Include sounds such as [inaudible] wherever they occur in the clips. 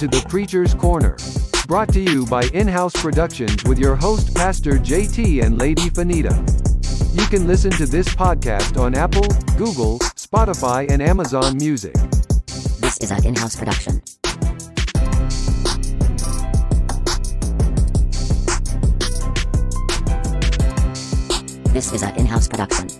In to the Preacher's Corner. Brought to you by In House Productions with your host, Pastor JT and Lady Fanita. You can listen to this podcast on Apple, Google, Spotify, and Amazon Music. This is an in-house production. This is an in-house production.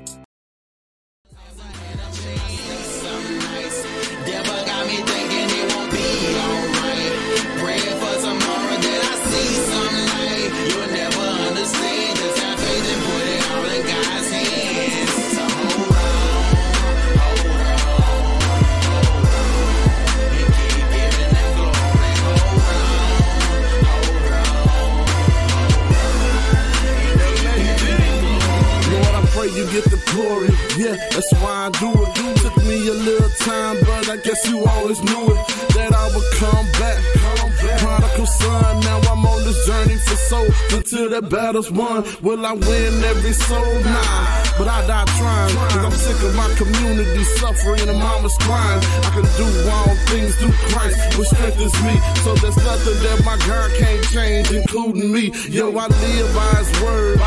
Battle's won, will I win every soul? Nah, but I die trying. Cause I'm sick of my community suffering and mama's crying. I can do all things through Christ, which strengthens me. So there's nothing that my God can't change, including me. Yo, I live by his word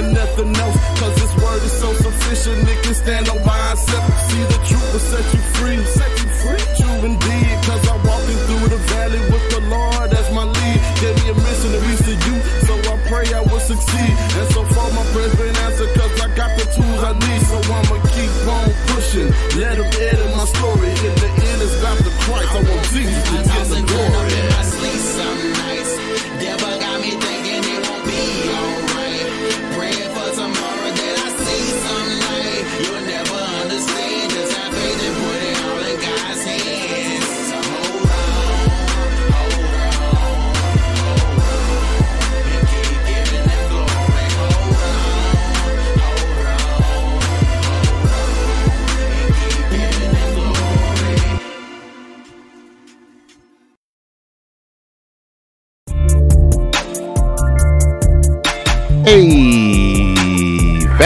and nothing else. Cause this word is so sufficient, it can stand on by itself. See the truth will set you free. Set you free. True indeed, succeed. And so far my prayers been answered, cause I got the tools I need. So I'ma keep on pushing. Let him edit my story. In the end, it's about the Christ. I want Jesus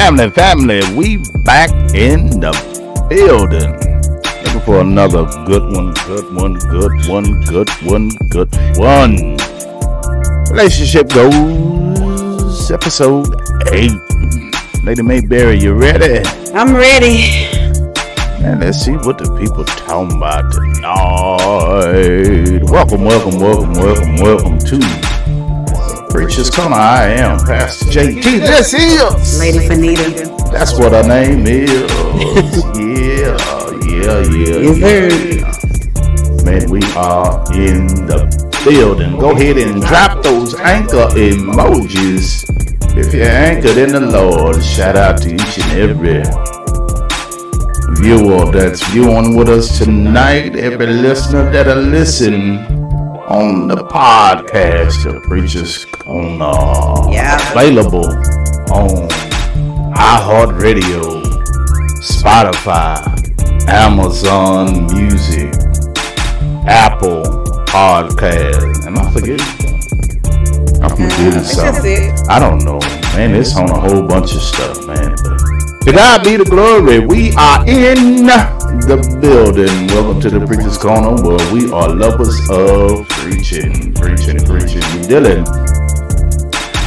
family, family, we back in the building. Looking for another good one, good one, good one, good one, good one. Relationship goals, episode eight. Lady Mayberry, you ready? I'm ready. And let's see what the people talking about tonight. Welcome, welcome, welcome, welcome, welcome to Preacher's Corner. I am Pastor JT. This is Lady Fanita. That's what her name is. [laughs] yeah, yeah, yeah. Yes, yeah. Man, we are in the building. Go ahead and drop those anchor emojis. If you're anchored in the Lord, shout out to each and every viewer that's viewing with us tonight, every listener that'll listen on the podcast, the Preacher's Corner. Yeah. Available on iHeartRadio, Spotify, Amazon Music, Apple Podcast. Am I forgetting? I'm forgetting That's something. I don't know, man. It's on a whole bunch of stuff, man. To God be the glory. We are in the building. Welcome to the Preacher's Corner, where we are lovers of preaching, preaching, preaching. We dealing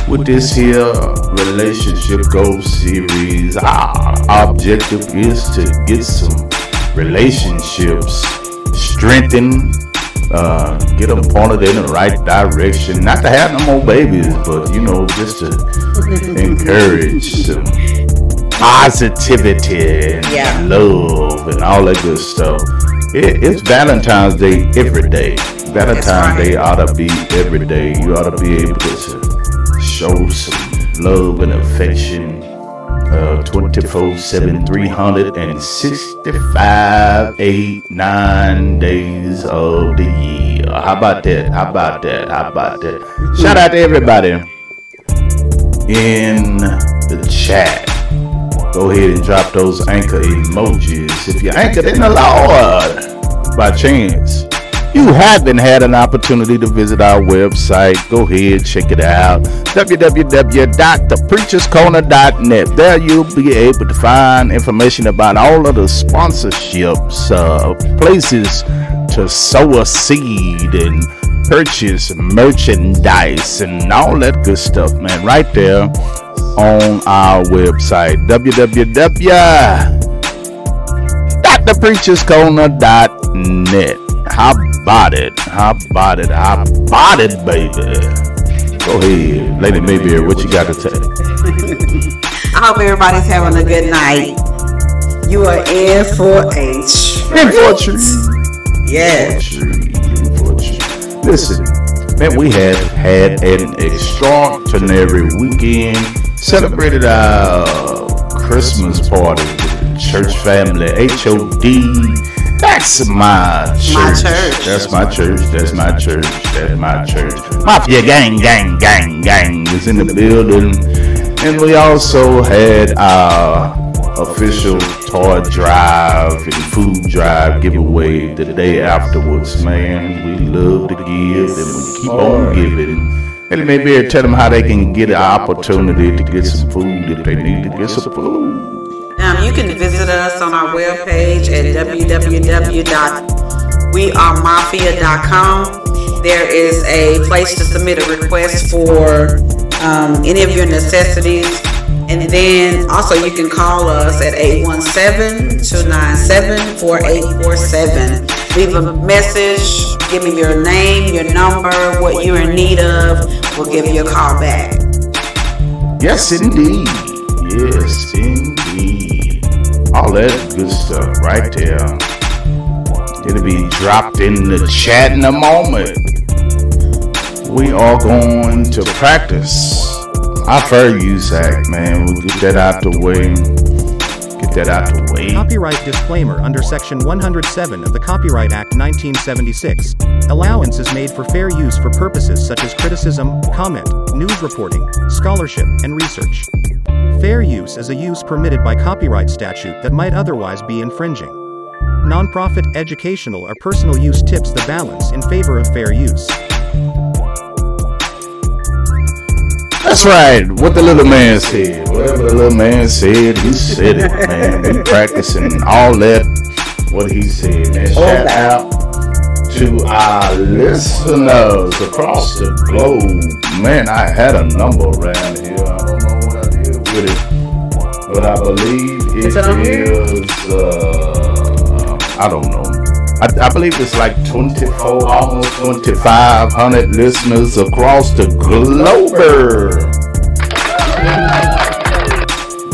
with this here relationship goal series. Our objective is to get some relationships strengthened, uh, get them pointed in the right direction. Not to have no more babies, but you know, just to [laughs] encourage some positivity and Yeah. love and all that good stuff. It, it's Valentine's Day every day. Valentine's right. Day ought to be every day. You ought to be able to show some love and affection uh, 24 7, 365, 8, 9 days of the year. How about that? How about that? How about that? Shout out to everybody in the chat. Go ahead and drop those anchor emojis. If you're anchored in the Lord by chance, you haven't had an opportunity to visit our website, go ahead, check it out. www.thepreacherscorner.net. There you'll be able to find information about all of the sponsorships, uh, places to to sow a seed and purchase merchandise and all that good stuff, man, right there on our website www.thepreacherscorner.net. How about it? How about it? How about it, baby? Go ahead, Lady Mayberry, what you got to say? [laughs] I hope everybody's having a good night. You are in for a In for a treat. Yes. Listen, man, we had had an extraordinary weekend. Celebrated our Christmas party with the church family. HOD. That's my church. My church. That's my church. That's my church. That's my church. Mafia gang, gang, gang, gang is in the building. And we also had our official toy drive and food drive giveaway the day afterwards, man. We love to give and we keep on giving. And maybe tell them how they can get an opportunity to get some food if they need to get some food. Um, you can visit us on our webpage at www.wearemafia.com. There is a place to submit a request for um, any of your necessities. And then also you can call us at 817-297-4847. Leave a message, give me your name, your number, what you're in need of. We'll give you a call back. Yes, indeed. Yes, indeed. All that good stuff right there. It'll be dropped in the chat in a moment. We are going to practice our fair use act, man. We'll get that out the way. Get that out the way. Copyright disclaimer under Section 107 of the Copyright Act 1976. Allowance is made for fair use for purposes such as criticism, comment, news reporting, scholarship, and research. Fair use is a use permitted by copyright statute that might otherwise be infringing. Nonprofit, educational, or personal use tips the balance in favor of fair use. That's right. What the little man said. Whatever the little man said, he said it, man. We practicing all that. What he said. Man, shout out to our listeners across the globe. Man, I had a number around here. I don't know what I did with it, but I believe it Is. Uh, I don't know. I, I believe it's like 24, almost 2,500 listeners across the globe.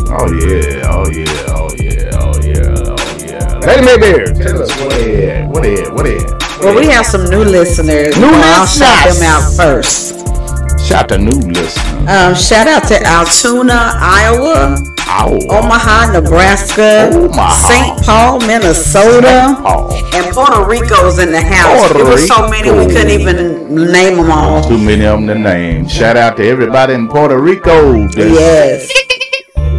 Oh yeah, oh yeah, oh yeah, oh yeah, oh yeah. Mayberry, tell us what they had, what what they. Well, we have some new listeners. New I'll shout them out first. Shout to new listeners. Um, shout out to Altoona, Iowa, Ow. Omaha, Nebraska, Omaha. St. Paul, Minnesota, Paul. and Puerto Rico's in the house. Puerto There were so many we couldn't even name them all. Too many of them to name. Shout out to everybody in Puerto Rico. Yes.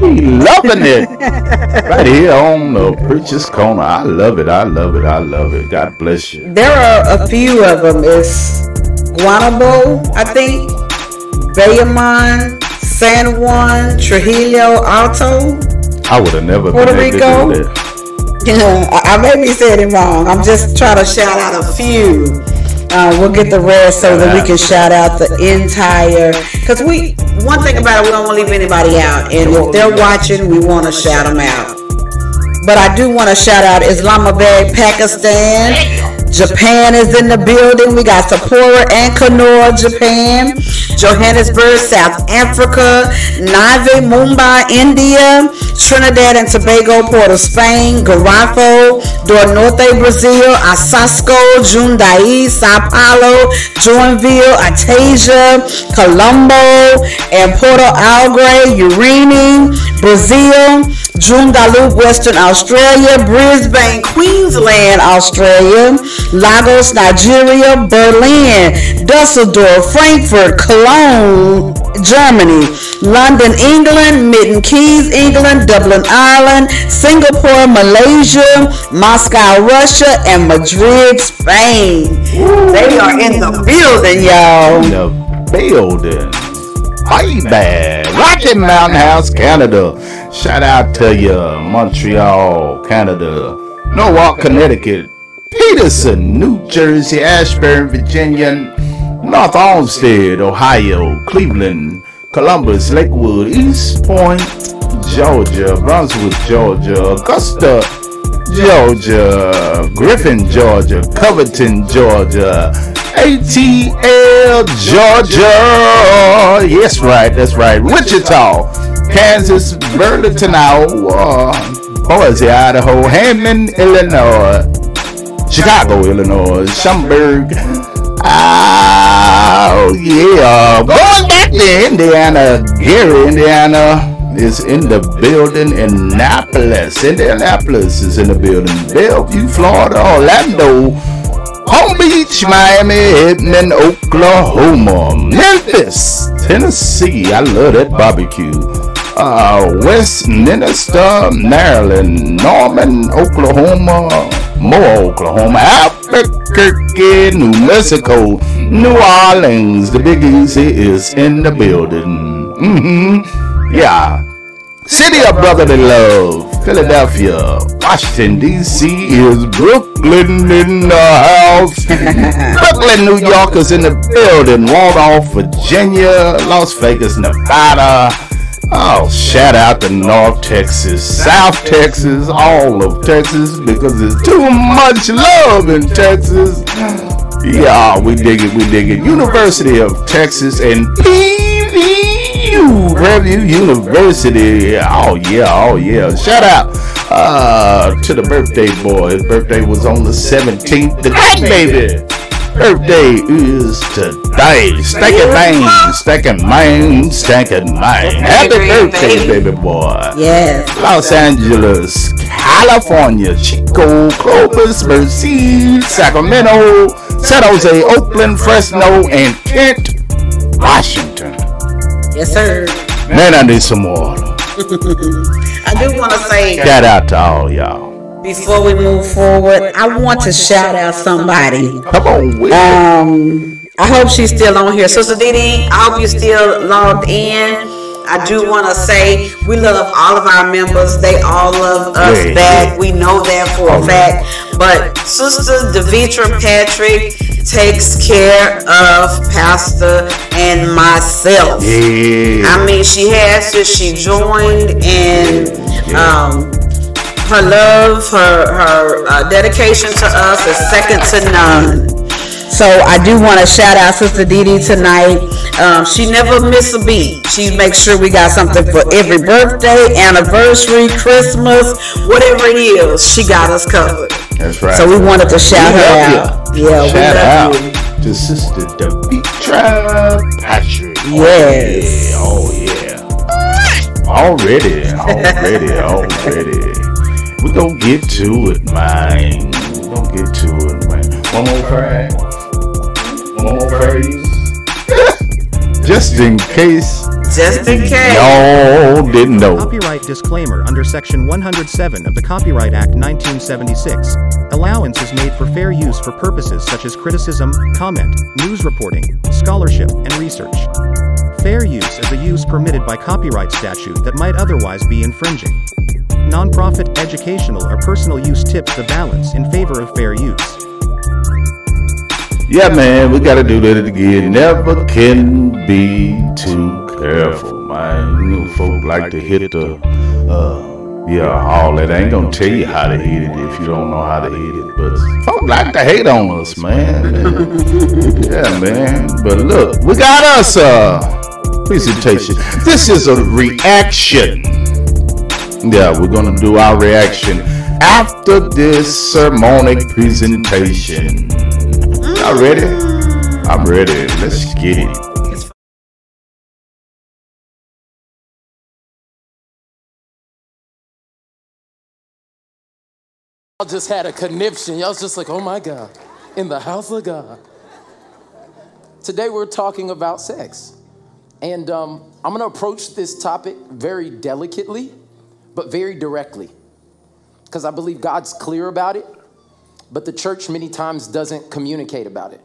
loving it. [laughs] right here on the Preacher's Corner. I love it. I love it. I love it. God bless you. There are a few of them. It's Guaynabo, I think, Bayamon, San Juan, Trujillo, Alto. I would have never Puerto been able to do Rico? Yeah, I, I maybe said it wrong. I'm just trying to shout out a few. Uh, we'll get the rest so that we can shout out the entire. Because we, one thing about it, we don't want to leave anybody out. And if they're watching, we want to shout them out. But I do want to shout out Islamabad, Pakistan. Japan is in the building. We got Sapporo and Kannur, Japan. Johannesburg, South Africa. Navi, Mumbai, India. Trinidad and Tobago, Port of Spain. Garafo, do Norte, Brazil. Osasco, Jundiaí, Sao Paulo, Joinville, Atasia, Colombo, and Porto Alegre, Urini, Brazil. Joondalup, Western Australia, Brisbane, Queensland, Australia, Lagos, Nigeria, Berlin, Dusseldorf, Frankfurt, Cologne, Germany, London, England, Milton Keynes, England, Dublin, Ireland, Singapore, Malaysia, Moscow, Russia, and Madrid, Spain. They are in the building, y'all. In the building. Hi, bad. Rocky Mountain House, Canada. Shout out to you, Montreal, Canada. Norwalk, Connecticut. Paterson, New Jersey, Ashburn, Virginia, North Olmsted, Ohio, Cleveland, Columbus, Lakewood, East Point, Georgia, Brunswick, Georgia, Augusta, Georgia, Griffin, Georgia, Covington, Georgia, ATL, Georgia. Yes, right, that's right. Wichita, Kansas, Burlington, Iowa, Boise, Idaho, Hammond, Illinois, Chicago, Illinois, Schaumburg. Oh, yeah. Going back to Indiana, Gary, Indiana is in the building. Annapolis, Indianapolis is in the building. Bellevue, Florida, Orlando, Palm Beach, Miami, Edmond, Oklahoma, Memphis, Tennessee. I love that barbecue. Uh, Westminster, Maryland, Norman, Oklahoma, Moore, Oklahoma, Albuquerque, New Mexico, New Orleans. The Big Easy is in the building. Mm-hmm. Yeah. City of Brotherly Love, Philadelphia, Washington, D.C. is Brooklyn in the house. [laughs] Brooklyn, New York is in the building. Waldorf, Virginia, Las Vegas, Nevada. Oh, shout out to North Texas, South Texas, all of Texas, because there's too much love in Texas. Yeah, we dig it, we dig it. University of Texas and PVU, Review University. Oh yeah, oh yeah. Shout out uh, to the birthday boy. His birthday was on the 17th. The great baby. Birthday is today. Stankin' Maine, Stankin' Maine, Stankin' Maine. Happy birthday, baby boy. Yes. Los Angeles, California, Chico, Clovis, Merced, Sacramento, San Jose, Oakland, Fresno, and Kent, Washington. Yes, sir. Man, I need some water. [laughs] I do want to say Shout out to all y'all. Before we move forward, I want to shout out somebody. Come on with. Um, I hope she's still on here. Sister Didi, I hope you're still logged in. I do want to say we love all of our members. They all love us Yeah, back. We know that for a fact. But Sister Devitra Patrick takes care of Pastor and myself. Yeah. I mean, she has to. She joined, and um, her love, her her uh, dedication to us is second to none. So I do want to shout out Sister Dee Dee tonight. Um, she never miss a beat. She makes sure we got something for every birthday, anniversary, Christmas, whatever it is. She got us covered. That's right. So we wanted to shout We her out. you. Yeah, we Shout out you. to Sister Devitra Patrick. Yes. Oh yeah. Already, already, already. We gonna get to it, man. We gonna get to it, man. One more phrase. One more phrase. Just in case Just in case. y'all didn't know. Copyright disclaimer under Section 107 of the Copyright Act 1976. Allowance is made for fair use for purposes such as criticism, comment, news reporting, scholarship, and research. Fair use is a use permitted by copyright statute that might otherwise be infringing. Nonprofit, educational, or personal use tips the balance in favor of fair use. Yeah, man, we gotta do that again. Never can be too careful, man. You know, folk like to hit the, uh, yeah, all that. I ain't gonna tell you how to hit it if you don't know how to hit it. But folk like to hate on us, man. [laughs] yeah, man. But look, we got us a presentation. This is a reaction. Yeah, we're gonna do our reaction after this sermonic presentation. Y'all ready? I'm ready. Let's get it. Y'all just had a conniption. Y'all was just like, oh my God, in the house of God. Today we're talking about sex. And um, I'm to approach this topic very delicately, but very directly. Because I believe God's clear about it, but the church many times doesn't communicate about it.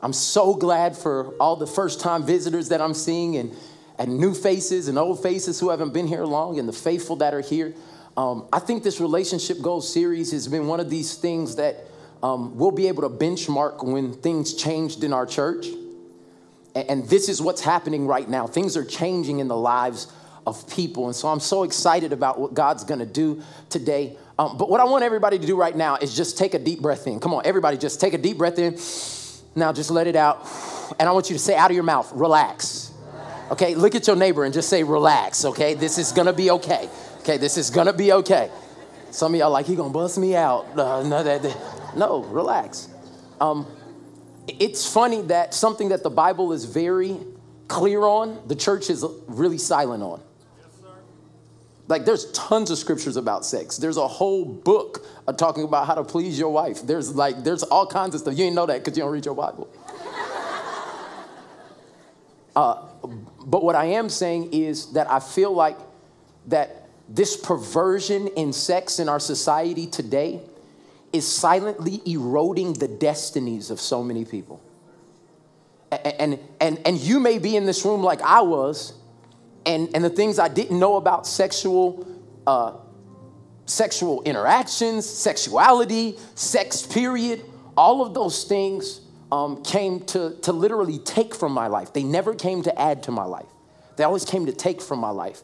I'm so glad for all the first time visitors that I'm seeing and, and new faces and old faces who haven't been here long and the faithful that are here. Um, I think this Relationship Goals series has been one of these things that um, we'll be able to benchmark when things changed in our church. A- And this is what's happening right now. Things are changing in the lives of people. And so I'm so excited about what God's gonna do today. Um, but what I want everybody to do right now is just take a deep breath in. Come on, everybody, just take a deep breath in. Now just let it out. And I want you to say out of your mouth, relax. Okay, look at your neighbor and just say, relax, okay? This is gonna be okay. Okay, this is gonna be okay. Some of y'all like, he gonna bust me out. Uh, no, that, that- no, relax. Um, it's funny that something that the Bible is very clear on, the church is really silent on. Like there's tons of scriptures about sex. There's a whole book talking about how to please your wife. There's like there's all kinds of stuff. You didn't know that because you don't read your Bible. [laughs] Uh, but what I am saying is that I feel like that this perversion in sex in our society today is silently eroding the destinies of so many people. And, and, and you may be in this room like I was, and, and the things I didn't know about sexual, uh, sexual interactions, sexuality, sex period, all of those things um, came to, to literally take from my life. They never came to add to my life. They always came to take from my life.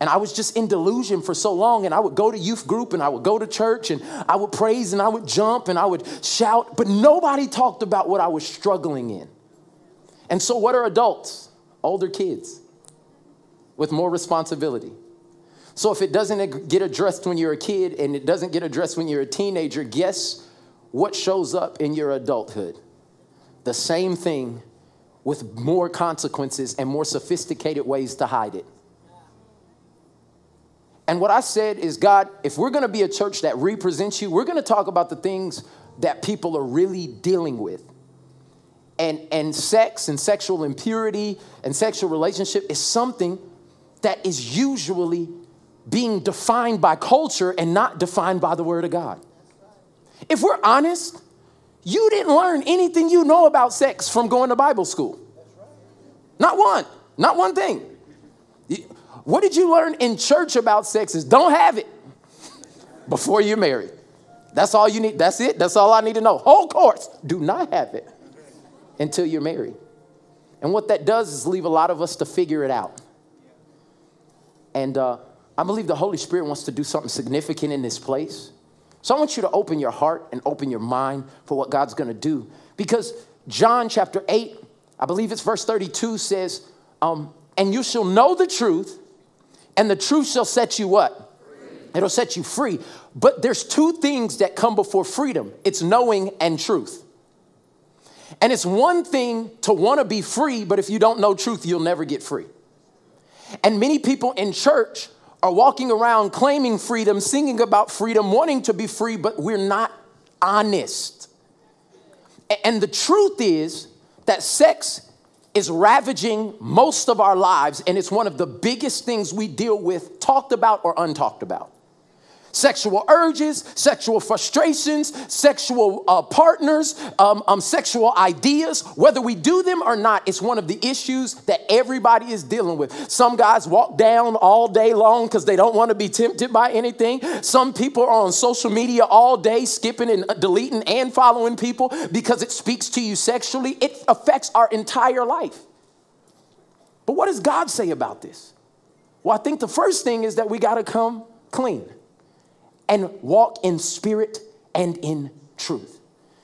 And I was just in delusion for so long. And I would go to youth group and I would go to church and I would praise and I would jump and I would shout, but nobody talked about what I was struggling in. And so, what are adults? Older kids with more responsibility. So, if it doesn't get addressed when you're a kid and it doesn't get addressed when you're a teenager, guess what shows up in your adulthood? The same thing with more consequences and more sophisticated ways to hide it. And what I said is, God, if we're gonna be a church that represents you, we're gonna talk about the things that people are really dealing with. And, and sex and sexual impurity and sexual relationship is something that is usually being defined by culture and not defined by the Word of God. If we're honest, you didn't learn anything you know about sex from going to Bible school. Not one, not one thing. What did you learn in church about sex is don't have it before you're married. That's all you need. That's it. That's all I need to know. Whole course, do not have it until you're married. And what that does is leave a lot of us to figure it out. And uh, I believe the Holy Spirit wants to do something significant in this place. So I want you to open your heart and open your mind for what God's going to do. Because John chapter 8, I believe it's verse 32 says, um, and you shall know the truth, and the truth shall set you what? It'll set you free. But there's two things that come before freedom. It's knowing and truth. And it's one thing to want to be free, but if you don't know truth, you'll never get free. And many people in church are walking around claiming freedom, singing about freedom, wanting to be free, but we're not honest. And the truth is that sex is ravaging most of our lives, and it's one of the biggest things we deal with, talked about or untalked about sexual urges, sexual frustrations, sexual uh, partners, um, um, sexual ideas. Whether we do them or not, it's one of the issues that everybody is dealing with. Some guys walk down all day long because they don't want to be tempted by anything. Some people are on social media all day, skipping and uh, deleting and following people because it speaks to you sexually. It affects our entire life. But what does God say about this? Well, I think the first thing is that we got to come clean and walk in spirit and in truth.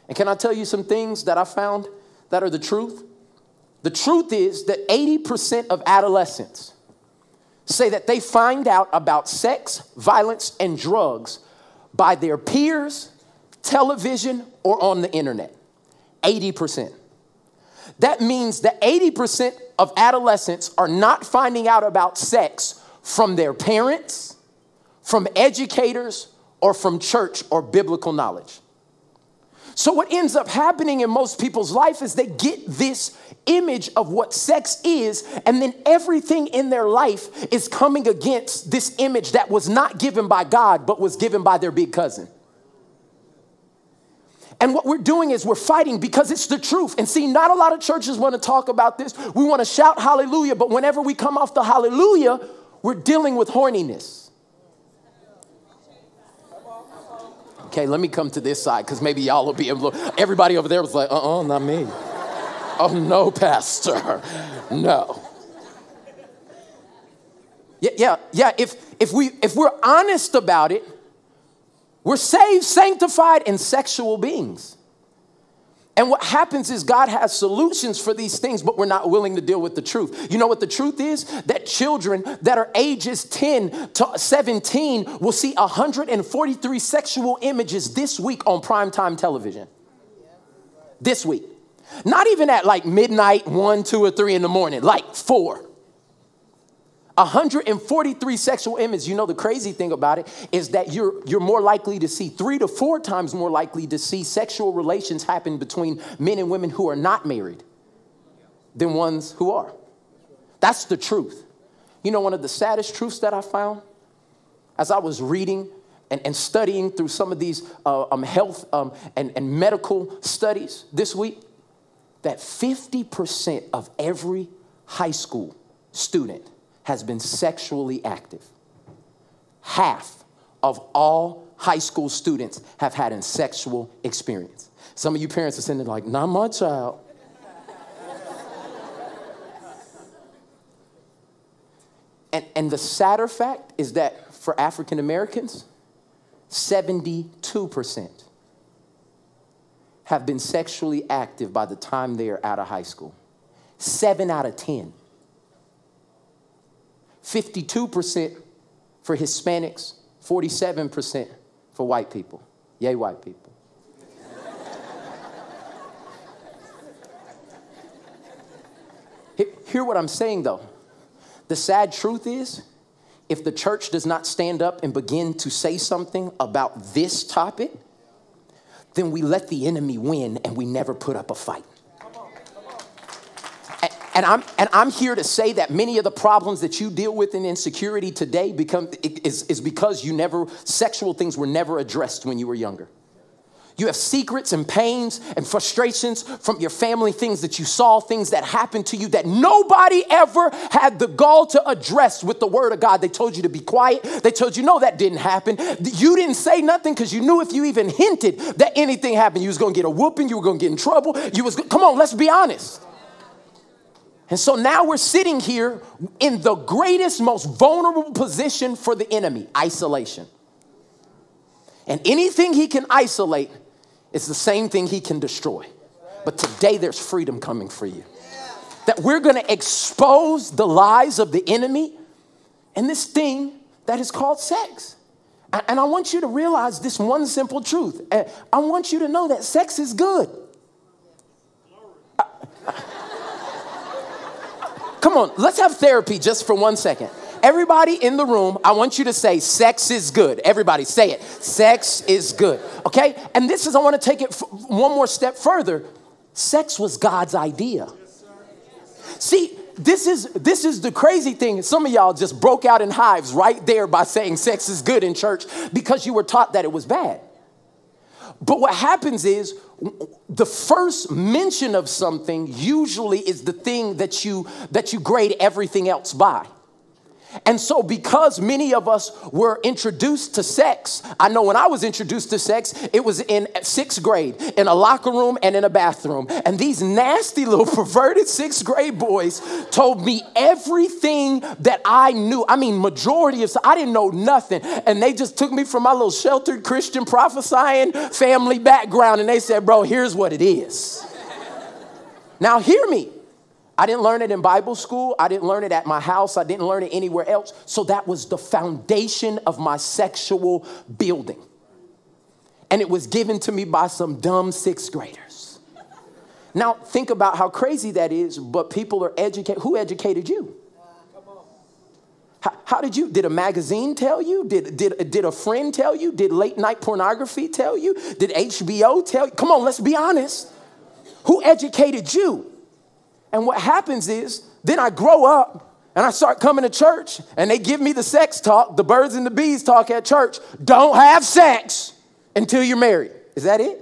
And can I tell you some things that I found that are the truth? The truth is that 80% of adolescents say that they find out about sex, violence, and drugs by their peers, television, or on the internet. 80%. That means that 80% of adolescents are not finding out about sex from their parents, from educators, or from church or biblical knowledge. So, what ends up happening in most people's life is they get this image of what sex is, and then everything in their life is coming against this image that was not given by God, but was given by their big cousin. And what we're doing is we're fighting because it's the truth. And see, not a lot of churches want to talk about this. We want to shout hallelujah, but whenever we come off the hallelujah, we're dealing with horniness. Okay, let me come to this side because maybe y'all will be able to. Everybody over there was like, uh uh not me. Oh, no, Pastor. No. Yeah, yeah, yeah. If, if, we, if we're honest about it, we're saved, sanctified, and sexual beings. And what happens is God has solutions for these things, but we're not willing to deal with the truth. You know what the truth is? That children that are ages 10 to 17 will see 143 sexual images this week on primetime television. This week. Not even at like midnight, one, two, or three in the morning, like four. 143 sexual images. You know, the crazy thing about it is that you're, you're more likely to see, three to four times more likely to see sexual relations happen between men and women who are not married than ones who are. That's the truth. You know, one of the saddest truths that I found as I was reading and, and studying through some of these uh, um, health um, and, and medical studies this week that 50% of every high school student has been sexually active. Half of all high school students have had a sexual experience. Some of you parents are sitting there like, not my child. [laughs] and, and the sadder fact is that for African Americans, 72% have been sexually active by the time they are out of high school. Seven out of 10. 52% for Hispanics, 47% for white people. Yay, white people. [laughs] Hear what I'm saying though. The sad truth is, if the church does not stand up and begin to say something about this topic, then we let the enemy win and we never put up a fight. And I'm, and I'm here to say that many of the problems that you deal with in insecurity today become, is, is because you never, sexual things were never addressed when you were younger. You have secrets and pains and frustrations from your family, things that you saw, things that happened to you that nobody ever had the gall to address with the word of God. They told you to be quiet. They told you, no, that didn't happen. You didn't say nothing because you knew if you even hinted that anything happened, you was gonna get a whooping, you were gonna get in trouble. You was, come on, let's be honest. And so now we're sitting here in the greatest, most vulnerable position for the enemy isolation. And anything he can isolate is the same thing he can destroy. But today there's freedom coming for you. That we're gonna expose the lies of the enemy and this thing that is called sex. And I want you to realize this one simple truth. I want you to know that sex is good. Come on, let's have therapy just for one second. Everybody in the room, I want you to say, sex is good. Everybody say it. Sex is good. Okay? And this is, I want to take it one more step further. Sex was God's idea. See, this is this is the crazy thing. Some of y'all just broke out in hives right there by saying sex is good in church because you were taught that it was bad. But what happens is the first mention of something usually is the thing that you that you grade everything else by. And so, because many of us were introduced to sex, I know when I was introduced to sex, it was in sixth grade, in a locker room and in a bathroom. And these nasty little [laughs] perverted sixth grade boys told me everything that I knew. I mean, majority of, I didn't know nothing. And they just took me from my little sheltered Christian prophesying family background and they said, Bro, here's what it is. now, hear me. I didn't learn it in Bible school. I didn't learn it at my house. I didn't learn it anywhere else. So that was the foundation of my sexual building. And it was given to me by some dumb sixth graders. Now, think about how crazy that is, but people are educated. Who educated you? How, how, did you, did a magazine tell you? Did, did, did a friend tell you? Did late night pornography tell you? Did HBO tell you? Come on, let's be honest. Who educated you? And what happens is, then I grow up and I start coming to church and they give me the sex talk, the birds and the bees talk at church. Don't have sex until you're married. Is that it?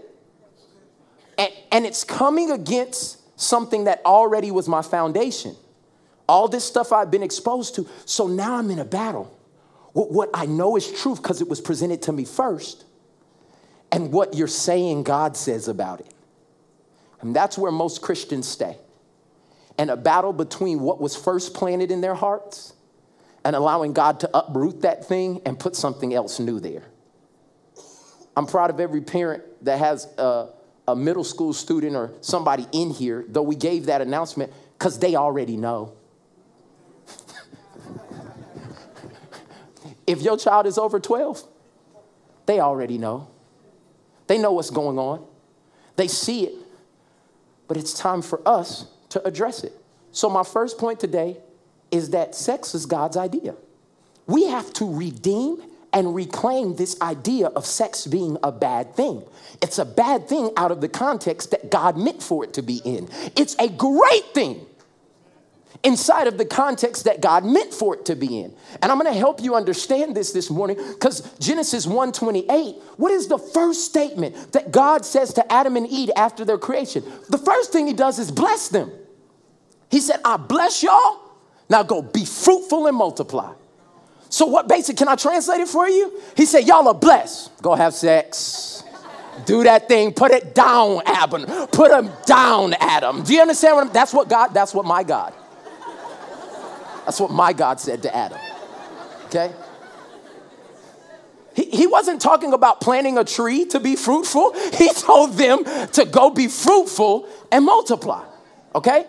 And, and it's coming against something that already was my foundation. All this stuff I've been exposed to. So now I'm in a battle. What, what I know is truth because it was presented to me first. and what you're saying God says about it. And that's where most Christians stay. And a battle between what was first planted in their hearts and allowing God to uproot that thing and put something else new there. I'm proud of every parent that has a, a middle school student or somebody in here, though we gave that announcement, because they already know. [laughs] if your child is over 12, they already know. They know what's going on, they see it, but it's time for us to address it. So, my first point today is that sex is God's idea. We have to redeem and reclaim this idea of sex being a bad thing. It's a bad thing out of the context that God meant for it to be in. It's a great thing inside of the context that God meant for it to be in. And I'm going to help you understand this this morning cuz Genesis 1:28, what is the first statement that God says to Adam and Eve after their creation? The first thing he does is bless them. He said, "I bless y'all. Now go be fruitful and multiply." So what basic can I translate it for you? He said, "Y'all are blessed. Go have sex." Do that thing, put it down, Adam. Put him down, Adam. Do you understand what I'm, that's what God, that's what my God. That's what my God said to Adam. Okay? He, he wasn't talking about planting a tree to be fruitful. He [laughs] told them to go be fruitful and multiply. Okay?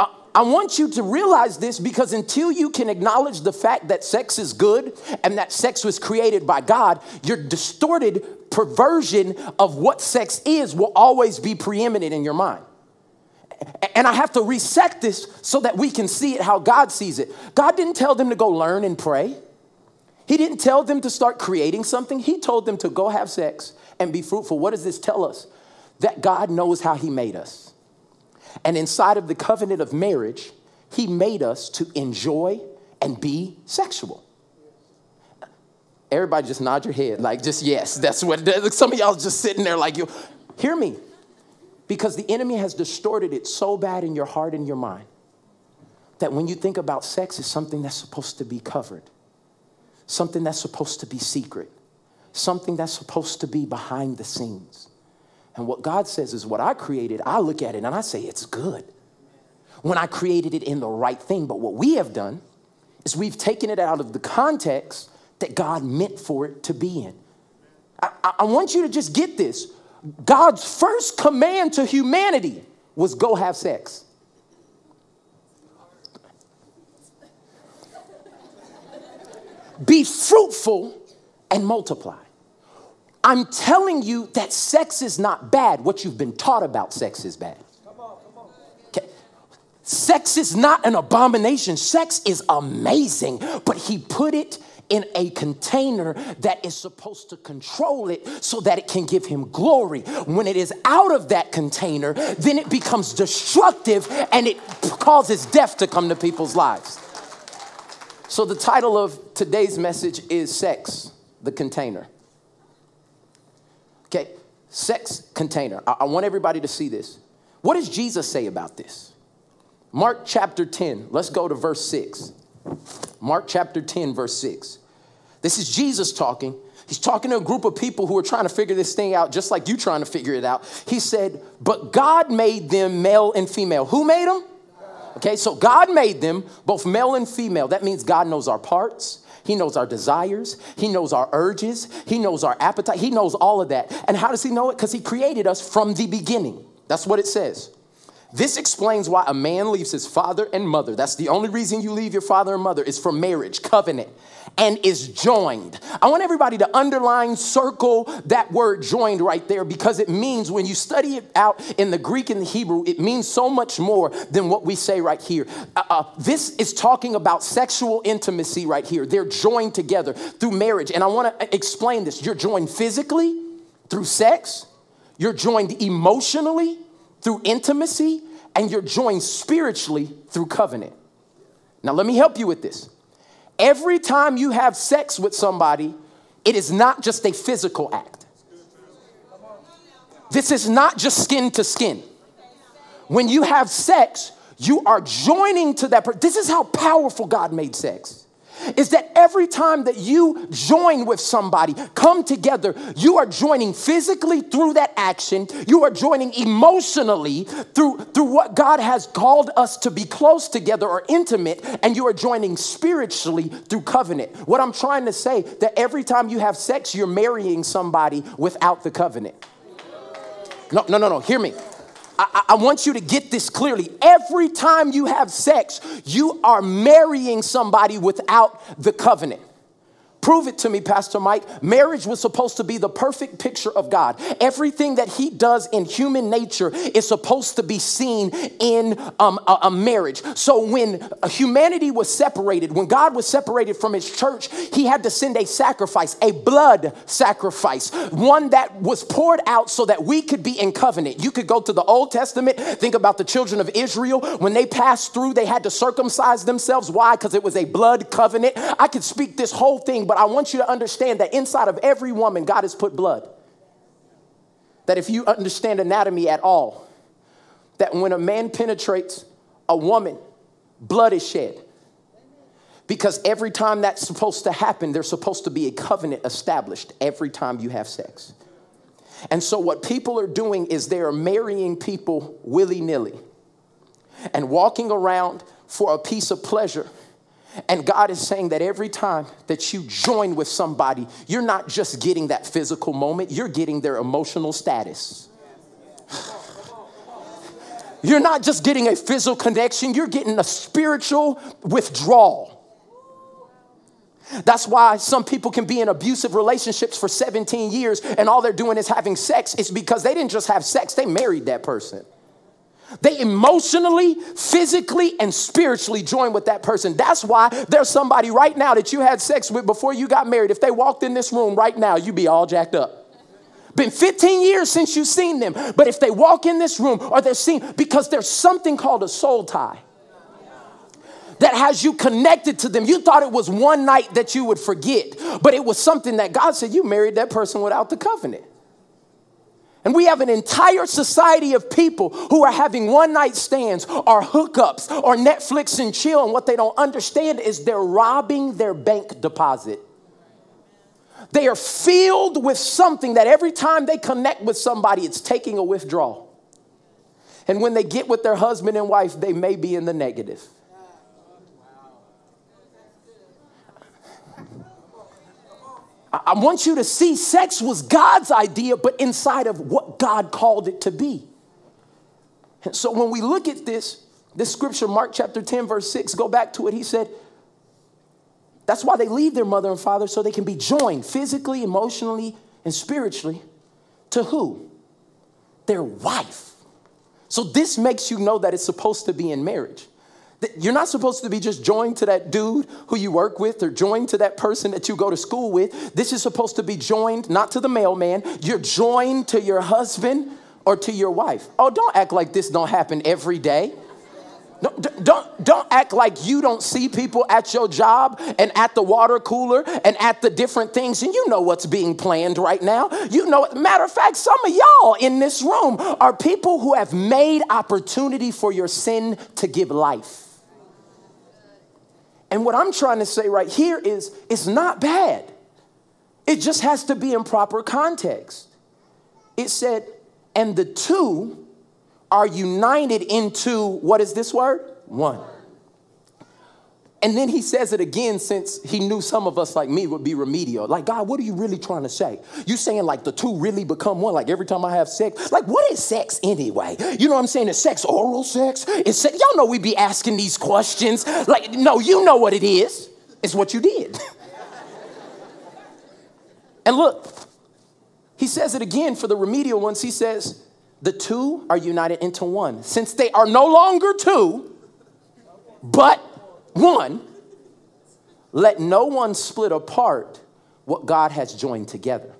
I, I want you to realize this because until you can acknowledge the fact that sex is good and that sex was created by God, your distorted perversion of what sex is will always be preeminent in your mind. And I have to reset this so that we can see it how God sees it. God didn't tell them to go learn and pray. He didn't tell them to start creating something. He told them to go have sex and be fruitful. What does this tell us? That God knows how He made us. And inside of the covenant of marriage, He made us to enjoy and be sexual. Everybody just nod your head, like, just yes, that's what Some of y'all just sitting there like, you hear me because the enemy has distorted it so bad in your heart and your mind that when you think about sex, it's something that's supposed to be covered, something that's supposed to be secret, something that's supposed to be behind the scenes. And what God says is, what I created, I look at it and I say, it's good. When I created it in the right thing. But what we have done is we've taken it out of the context that God meant for it to be in. I, I want you to just get this. God's first command to humanity was go have sex. Be fruitful and multiply. I'm telling you that sex is not bad. What you've been taught about sex is bad. Come on, come Okay. Sex is not an abomination. Sex is amazing, but he put it in a container that is supposed to control it so that it can give him glory. When it is out of that container, then it becomes destructive and it causes death to come to people's lives. So, the title of today's message is Sex, the Container. Okay, sex container. I, I want everybody to see this. What does Jesus say about this? Mark chapter 10, let's go to verse 6. Mark chapter 10, verse 6. This is Jesus talking. He's talking to a group of people who are trying to figure this thing out, just like you trying to figure it out. He said, But God made them male and female. Who made them? Okay, so God made them both male and female. That means God knows our parts. He knows our desires. He knows our urges. He knows our appetite. He knows all of that. And how does He know it? Because He created us from the beginning. That's what it says. This explains why a man leaves his father and mother. That's the only reason you leave your father and mother is for marriage, covenant, and is joined. I want everybody to underline, circle that word joined right there because it means when you study it out in the Greek and the Hebrew, it means so much more than what we say right here. Uh, uh, this is talking about sexual intimacy right here. They're joined together through marriage. And I want to explain this. You're joined physically through sex, you're joined emotionally through intimacy and you're joined spiritually through covenant. Now, let me help you with this. Every time you have sex with somebody, it is not just a physical act. This is not just skin to skin. When you have sex, you are joining to that person. This is how powerful God made sex. Is that every time that you join with somebody, come together, you are joining physically through that action, you are joining emotionally through, through what God has called us to be close together or intimate, and you are joining spiritually through covenant. What I'm trying to say that every time you have sex, you're marrying somebody without the covenant. No, no, no, no. Hear me. I, I, want you to get this clearly. Every time you have sex, you are marrying somebody without the covenant. Prove it to me, Pastor Mike. Marriage was supposed to be the perfect picture of God. Everything that He does in human nature is supposed to be seen in um, a, a, marriage. So when humanity was separated, when God was separated from His church, He had to send a sacrifice, a blood sacrifice, one that was poured out so that we could be in covenant. You could go to the Old Testament, think about the children of Israel. When they passed through, they had to circumcise themselves. Why? Because it was a blood covenant. I could speak this whole thing but I want you to understand that inside of every woman, God has put blood. That if you understand anatomy at all, that when a man penetrates a woman, blood is shed. Because every time that's supposed to happen, there's supposed to be a covenant established every time you have sex. And so, what people are doing is they are marrying people willy nilly and walking around for a piece of pleasure and God is saying that every time that you join with somebody, you're not just getting that physical moment, you're getting their emotional status. You're not just getting a physical connection, you're getting a spiritual withdrawal. That's why some people can be in abusive relationships for 17 years and all they're doing is having sex. It's because they didn't just have sex, they married that person. They emotionally, physically, and spiritually join with that person. That's why there's somebody right now that you had sex with before you got married. If they walked in this room right now, you'd be all jacked up. Been 15 years since you've seen them, but if they walk in this room or they're seen, because there's something called a soul tie that has you connected to them. You thought it was one night that you would forget, but it was something that God said you married that person without the covenant. And we have an entire society of people who are having one night stands or hookups or Netflix and chill. And what they don't understand is they're robbing their bank deposit. They are filled with something that every time they connect with somebody, it's taking a withdrawal. And when they get with their husband and wife, they may be in the negative. I want you to see sex was God's idea, but inside of what God called it to be. And so when we look at this, this scripture, Mark chapter 10, verse 6, go back to it. He said, that's why they leave their mother and father so they can be joined physically, emotionally, and spiritually to who? Their wife. So this makes you know that it's supposed to be in marriage. You're not supposed to be just joined to that dude who you work with or joined to that person that you go to school with. This is supposed to be joined not to the mailman. You're joined to your husband or to your wife. Oh, don't act like this don't happen every day. Don't, don't, don't act like you don't see people at your job and at the water cooler and at the different things, and you know what's being planned right now. You know, matter of fact, some of y'all in this room are people who have made opportunity for your sin to give life. And what I'm trying to say right here is it's not bad. It just has to be in proper context. It said, and the two are united into what is this word? One. And then he says it again since he knew some of us, like me, would be remedial. Like, God, what are you really trying to say? You saying like the two really become one? Like every time I have sex? Like, what is sex anyway? You know what I'm saying? Is sex oral sex? Is sex? Y'all know we be asking these questions. Like, no, you know what it is. It's what you did. [laughs] and look, he says it again for the remedial ones. He says, the two are united into one. Since they are no longer two, but one, let no one split apart what God has joined together.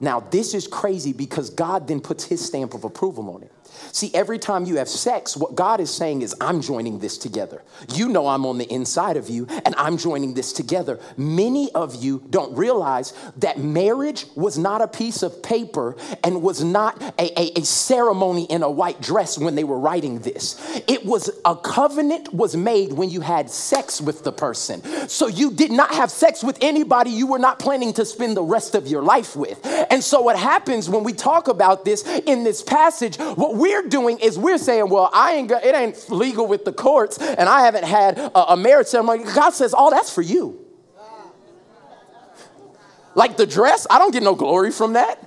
Now, this is crazy because God then puts his stamp of approval on it. See, every time you have sex, what God is saying is, I'm joining this together. You know I'm on the inside of you, and I'm joining this together. Many of you don't realize that marriage was not a piece of paper and was not a, a, a ceremony in a white dress when they were writing this. It was a covenant was made when you had sex with the person. So you did not have sex with anybody you were not planning to spend the rest of your life with. And so what happens when we talk about this in this passage, what we're doing is we're saying, well, I ain't, it ain't legal with the courts, and I haven't had a, a marriage ceremony. God says, all that's for you. Like the dress, I don't get no glory from that.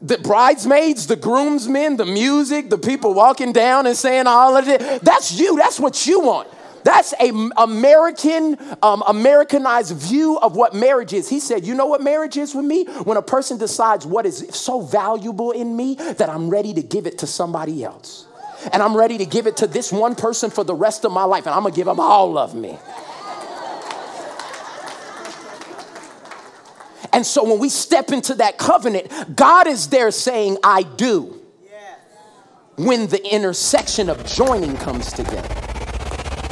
The bridesmaids, the groomsmen, the music, the people walking down and saying all of it, that's you. That's what you want. That's a American, um, Americanized view of what marriage is. He said, You know what marriage is with me? When a person decides what is so valuable in me that I'm ready to give it to somebody else. And I'm ready to give it to this one person for the rest of my life, and I'm gonna give them all of me. And so when we step into that covenant, God is there saying, I do. When the intersection of joining comes together.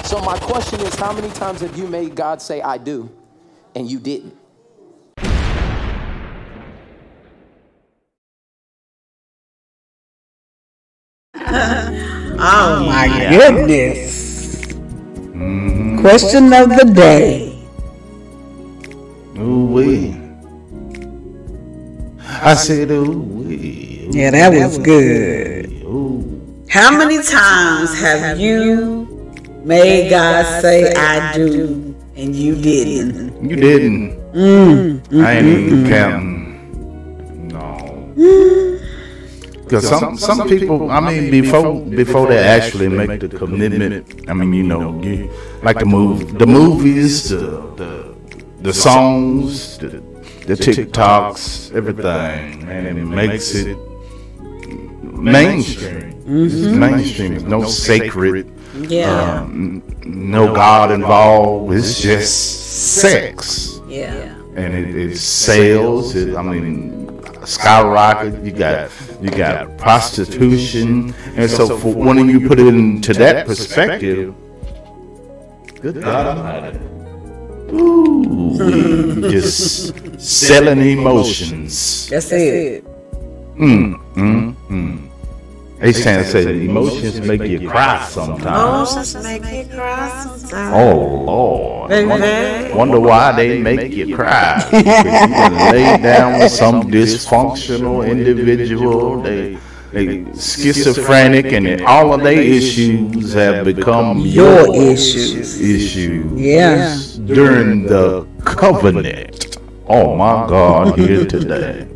So my question is, how many times have you made God say, I do, and you didn't? [laughs] Oh my goodness. Question of the day. Ooh wee. I said ooh wee. Yeah, that was good. How many times have you made God say I do and you didn't? You didn't. Mm, I ain't mm, even mm. counting. No. Because some some people, I mean, before before they actually make the commitment, I mean, you know, you like the move, the movies, the the the songs, the, the TikToks, everything, and it makes it mainstream. It's mainstream. It's no sacred. Yeah. Um, no God involved. It's just sex Yeah. and it, it sales. It, I mean, skyrocket. You got you got prostitution, and so for when you put it into that perspective, good God Almighty, ooh, just selling emotions. That's it. Mm, mm, mm. They saying say emotions make you cry sometimes. Emotions make me cry sometimes. Oh Lord, Baby. wonder, wonder why they make you cry. [laughs] Because you done laid down with some dysfunctional individual. They they schizophrenic, and all of their issues have become Your issues. issues Yeah. during the covenant. Oh my God, here today.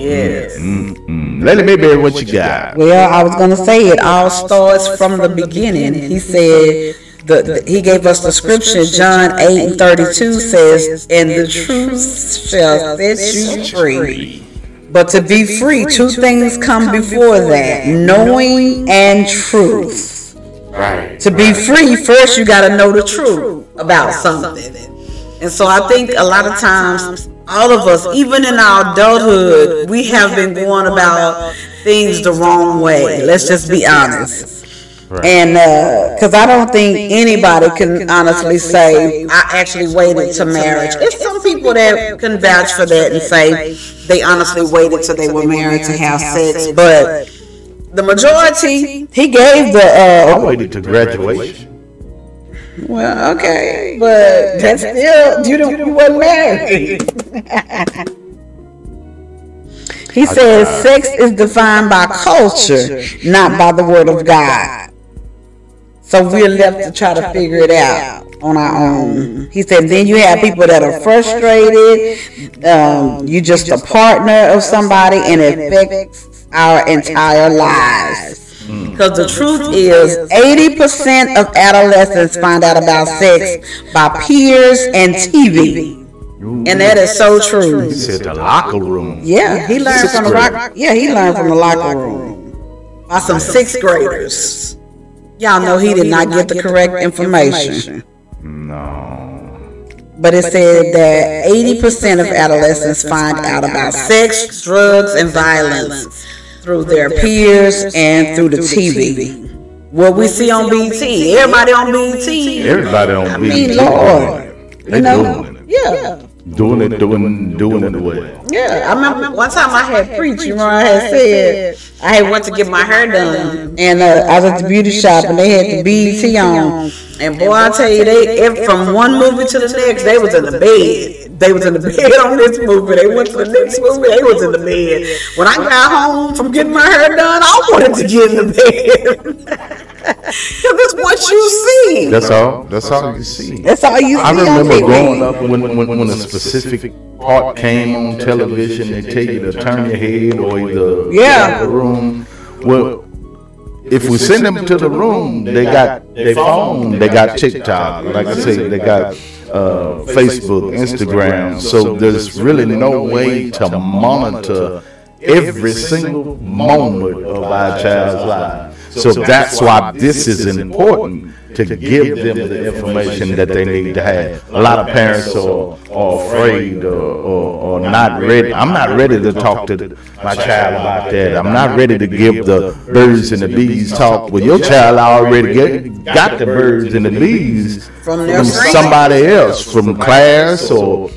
Yes. Mm, Let me be what you got. Well, I was gonna say it all starts from the beginning. He said the, the- he gave us the scripture. John eight and thirty two says, "And the truth shall set you free." But to be free, two things come before that: knowing and truth. Right. To be free, first you got to know the truth about something. And so I think a lot of times, all of us, even in our adulthood, we have been going about things the wrong way. Let's just be honest. And because I don't think anybody can honestly say, I actually waited to marriage. It's some people that can vouch for that and say they honestly waited till they were married to have sex. But the majority, he gave the. I Uh, waited to graduation. Well, okay, but that's still you don't you wasn't married. [laughs] he says sex is defined by culture, not by the word of God. So we're left to try to figure it out on our own. He said, then you have people that are frustrated. Um, you just a partner of somebody, and it affects our entire lives. Because the truth is, 80% of adolescents find out about sex by peers and TV. And that is so true. He said the locker room. Yeah, he learned Sixth from the grade. locker. Yeah, he learned from the locker room by some sixth graders. Y'all know he did not get the correct information. No. But it said that 80% of adolescents find out about sex, drugs, and violence through their peers and through the TV. What we see on BET, everybody on BET. Everybody on I BET. mean, Lord, They you know, doing it. yeah. Doing it, doing, doing it well. Yeah, I remember one time I had preached. You remember I had said I had went to get my hair done, and uh, I was at the beauty shop, and they had the BET on. And boy, I tell you, they from one movie to the next, they was in the bed. They was in the bed on this movie. They went to the next movie. They was in the bed. When I got home from getting my hair done, I wanted to get in the bed [laughs] because it's what you see. That's all. That's all you see. That's all you see. I remember growing up when, when, when a specific part came on television, they tell you to turn your head or either Yeah. the room. Well, if we send them to the room, they got their phone, they got TikTok, like I say, they got uh, Facebook, Instagram. So there's really no way to monitor every single moment of our child's life. So that's why this is important to give them the information that they need to have. A lot of parents are, are afraid or, or, or not ready. I'm not ready to talk to my child about that. I'm not ready to give the birds and the bees talk. Well, your child already get, got the birds and the bees From their from friends. somebody else, from class or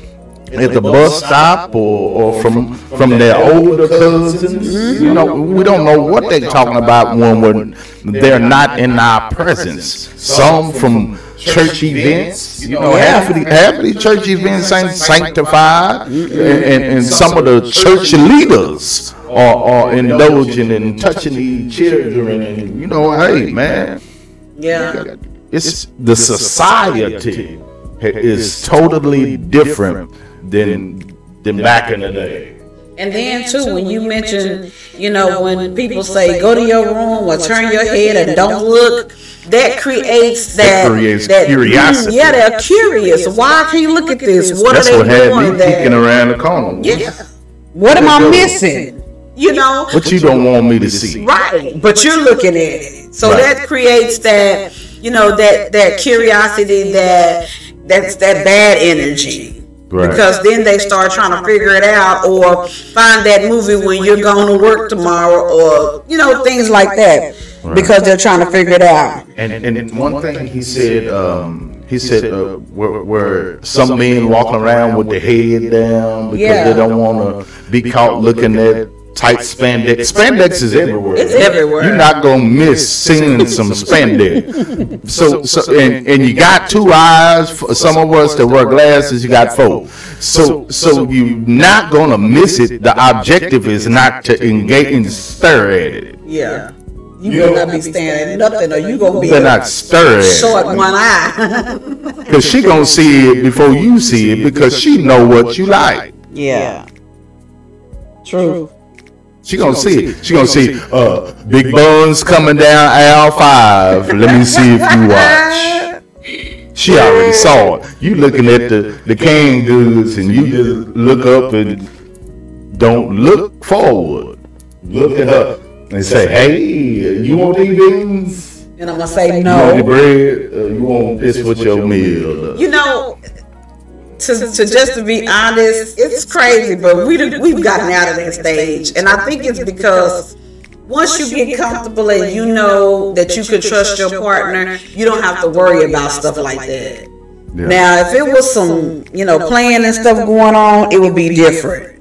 at the bus stop or, or from from their older cousins. You know, we don't know what they're talking about when we're, they're not in our presence. Some from church events. You know, half of the half of the church events ain't sanctified, and, and, and some of the church leaders are, are indulging and touching these children. And you know, hey man, Yeah. it's the society is totally different than than back in the day. And then too, when you mention, you know, when people say go to your room or turn your head and don't look, that creates that. That creates that- mm, curiosity. Yeah, they're curious. Why can't you look at this? What That's are what they had doing me there? peeking around the corner. Yeah. What am I missing? You know, What you don't want me to see? right? But you're looking at it, so Right. that creates that, you know, that that curiosity, that that's that bad energy. Right. Because then they start trying to figure it out or find that movie when you're going to work tomorrow or, you know, things like that. Because they're trying to figure it out. And and one thing he said, um, he said, uh, where, where some men walking around with their head down because Yeah. they don't want to be caught looking at tight spandex. Spandex is everywhere. It's everywhere. You're not gonna miss seeing some spandex. [laughs] So, so and, and you got two eyes. For some of us that wear glasses, you got four. So, so you're not gonna miss it. The objective is not to engage and stare at it. Yeah. You better not be staring at nothing or you going to be They're not stare at it. short one eye. [laughs] Cause she gonna see it before you see it because she know what you like. yeah. True. She gonna see it. She gonna see uh big buns coming down aisle five. Let me see if you watch. She already saw it. You looking at the the canned goods and you just look up and don't look forward. Look at her and say, "Hey, you want these beans? And I'm going to say "No." You want the no. bread? Uh, you want this with your meal?" You know, to, to just to be honest, it's crazy, but we do- we've gotten out of that stage, and I think it's because once you get comfortable and you know that you can trust your partner, you don't have to worry about stuff like that. Yeah. Now, if it was some, you know, playing and stuff going on, it would be different.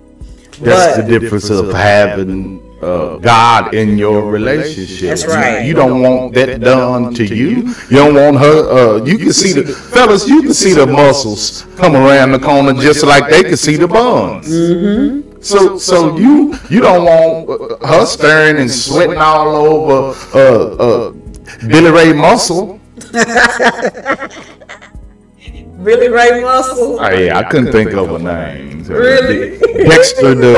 That's But- the difference of having uh, God in your relationship. That's right. You, you don't want that done to you. You don't want her. Uh, you can see the fellas. You can see the muscles come around the corner just like they can see the buns. Mm-hmm. So, so you you don't want uh, her staring and sweating all over uh, uh, Billy Ray Muscle. [laughs] Really, Ray Russell? Oh, yeah, I couldn't think of a name. Really? Dexter the,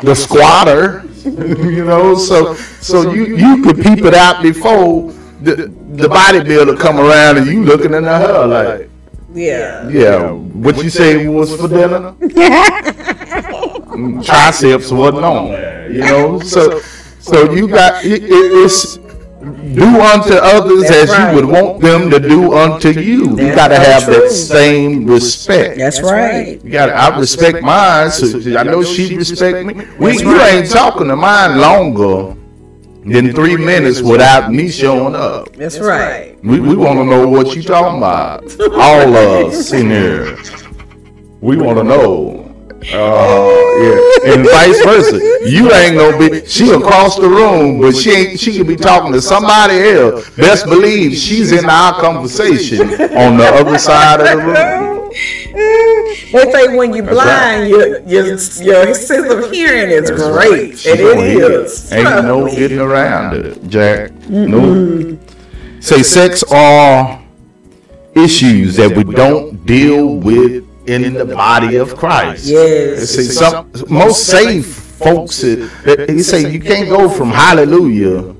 the, the squatter. you know, [laughs] so so you you could peep it out before the the bodybuilder come around and you looking in the her like, Yeah. yeah, what you say was for dinner? [laughs] Mm, Triceps wasn't on there, you know. So so you got it, it- it's do unto others That's as right. you would want them to do unto you. you got to have true. that same respect. That's right. You got. I respect mine. So I know she respect me. We, you ain't talking to mine longer than three minutes without me showing up. That's right. We, we want to know what you talking about. [laughs] All of us in here. We want to know. Uh, yeah, and vice versa. You ain't no big. She across the room, but she ain't. She could be talking to somebody else. Best believe she's in our conversation on the other side of the room. [laughs] They say when you're blind, your, your, your sense of hearing is great. right. And gonna it is. Ain't no [laughs] getting around it, Jack. No. Say sex are issues that we don't deal with in the body of Christ. Yes. Say some most safe folks. He say you can't go from hallelujah.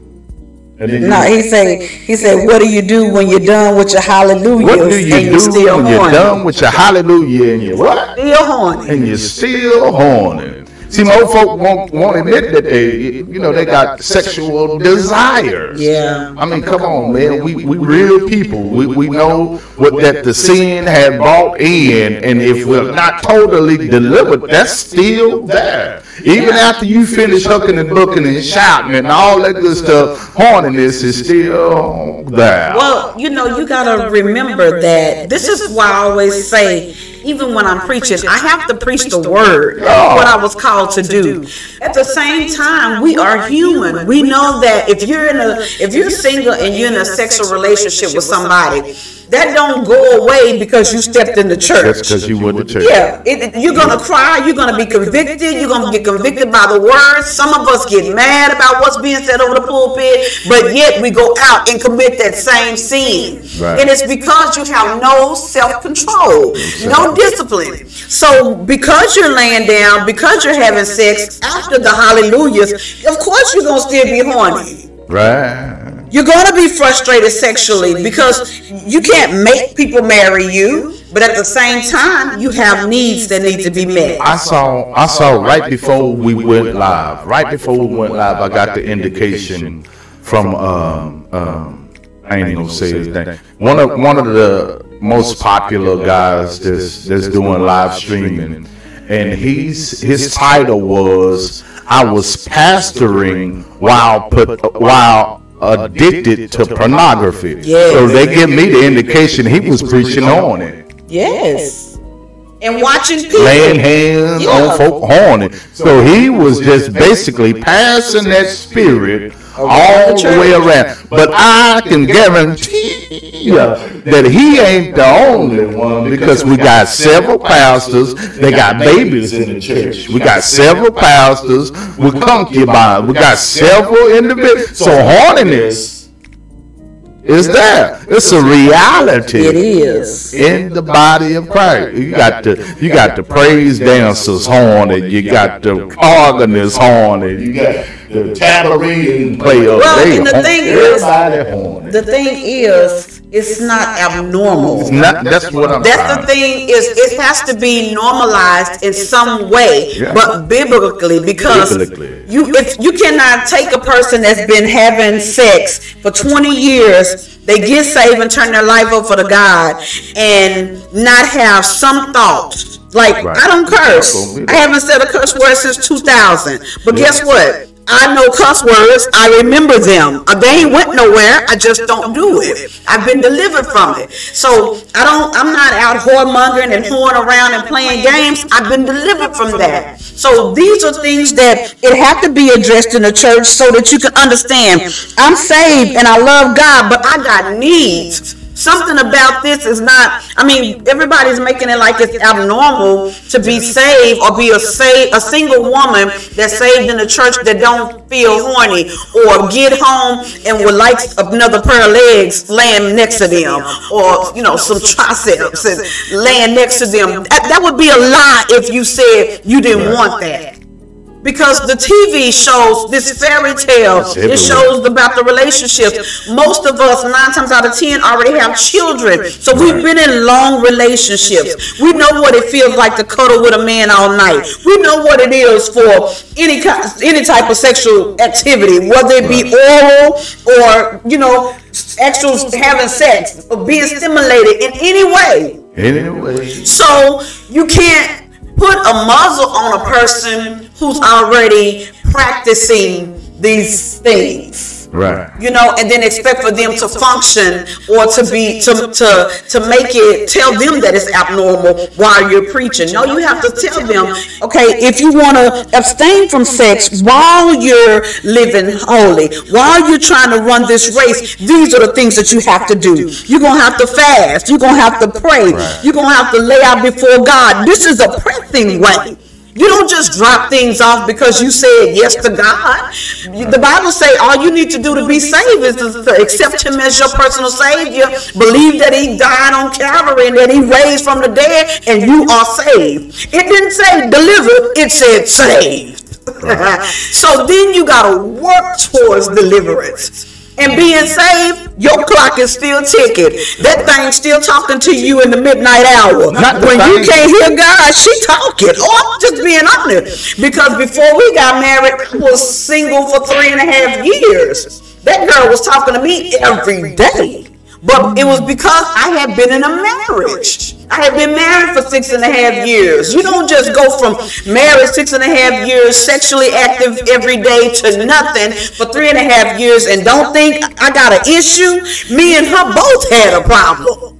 And No, he said, he said, what do you do when you're done with your hallelujah what do and you you're do still when you're done with your hallelujah and your what? Still horny. and you're still horny. See, most folk won't, won't admit that they, you know, they got sexual desires. Yeah. I mean, come on, man. We, we real people. We, we know what that the sin had brought in, and if we're not totally delivered, that's still there. Even after you finish hooking and booking and shouting and all that good stuff, horniness is still there. Well, you know, you gotta remember that this is why I always say, even when I'm preaching, I have to preach the word, what I was called to do. At the same time, we are human. We know that if you're in a, if you're single and you're in a sexual relationship with somebody, that don't go away because you stepped in the That's church. because you went to church. Yeah, it, it- you're gonna cry. You're gonna be convicted. You're gonna get convicted by the word. Some of us get mad about what's being said over the pulpit, but yet we go out and commit that same sin. Right. And it's because you have no self-control, no discipline. So because you're laying down, because you're having sex after the hallelujahs, of course you're gonna still be horny. Right. You're gonna be frustrated sexually because you can't make people marry you, but at the same time, you have needs that need to be met. I saw I saw right before we went live. Right before we went live, I got the indication from um um I ain't gonna say his name. One of one of the most popular guys that's that's doing live streaming, and he's his title was I was pastoring while put while addicted to pornography. Yes. So they give me the indication he was preaching on it. Yes. And watching people. laying hands Yeah. on folk horny. So he was just basically passing that spirit all the way around. But I can guarantee you that he ain't the only one because we got several pastors. They got babies in the church. We got several pastors with concubines. We got several individuals. So horniness is there. It's a reality It is. in the body of Christ. You got the you got the praise dancers horny, you got the organists horny, you got the tambourine player. Well, they and the hon- thing is- horny. The thing is, it's not abnormal. It's Not, that's what I'm That's trying the thing is it has to be normalized in some way, Yeah. but biblically because Biblically. you if you cannot take a person that's been having sex for 20 years, they get saved and turn their life over to God and not have some thoughts. Like Right. I don't curse. I haven't said a curse word since 2000. But guess what? I know cuss words. I remember them. Uh, They ain't went nowhere. I just don't do it. I've been delivered from it. So I don't. I'm not out whoremongering and whoring around and playing games. I've been delivered from that. So these are things that it have to be addressed in the church so that you can understand. I'm saved and I love God, but I got needs. Something about this is not. I mean, everybody's making it like it's abnormal to be saved or be a saved a single woman that's saved in the church that don't feel horny or get home and would like another pair of legs laying next to them or you know some triceps laying next to them. That, that would be a lie if you said you didn't want that. Because the TV shows this fairy tale. It shows about the relationships. Most of us, nine times out of ten, already have children. So we've been in long relationships. We know what it feels like to cuddle with a man all night. We know what it is for any any type of sexual activity, whether it be oral or you know, actual having sex or being stimulated in any way. Anyway, So you can't put a muzzle on a person who's already practicing these things. right. You know, and then expect for them to function or to be to to to make it tell them that it's abnormal while you're preaching. No, you have to tell them, okay, if you want to abstain from sex while you're living holy, while you're trying to run this race, these are the things that you have to do. You're gonna have to fast. You're gonna have to pray. You're gonna have to lay out before God. This is a pressing way. You don't just drop things off because you said yes to God. The Bible say all you need to do to be saved is to, to accept Him as your personal Savior, believe that He died on Calvary and that He raised from the dead, and you are saved. It didn't say delivered; it said saved. [laughs] so then you gotta work towards deliverance. And being saved, your clock is still ticking. That thing's still talking to you in the midnight hour. Not when you can't hear God, she talking. Oh, I'm just being honest. Because before we got married, I was single for three and a half years. That girl was talking to me every day. But it was because I had been in a marriage. I had been married for six and a half years. You don't just go from married six and a half years, sexually active every day to nothing for three and a half years and don't think I got an issue. Me and her both had a problem.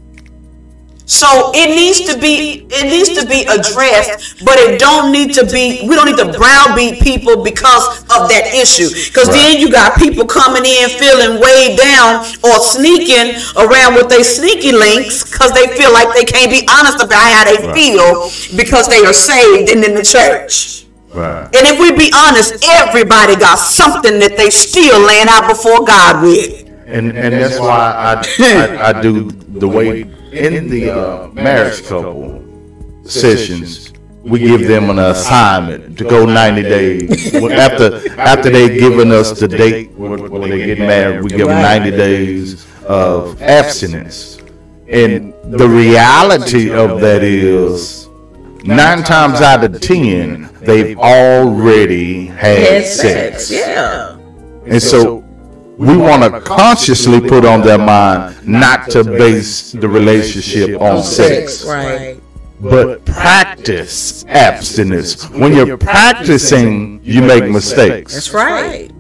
So it needs to be it needs to be addressed, but it don't need to be we don't need to browbeat people because of that issue. Because then you got people coming in feeling weighed down or sneaking around with their sneaky links because they feel like they can't be honest about how they feel because they are saved and in the church. Right. And if we be honest, everybody got something that they still laying out before God with. And and that's why I I, I do the way in the uh, marriage couple sessions. We give them an assignment to go 90 days. [laughs] After after they given us the date when when they get married, we give them 90 days of abstinence. And the reality of that is, nine times out of ten, they've already had sex. Yeah. And so we want to consciously put on their mind not to base the relationship on sex, Right. but practice abstinence. When you're practicing, you make mistakes. That's right.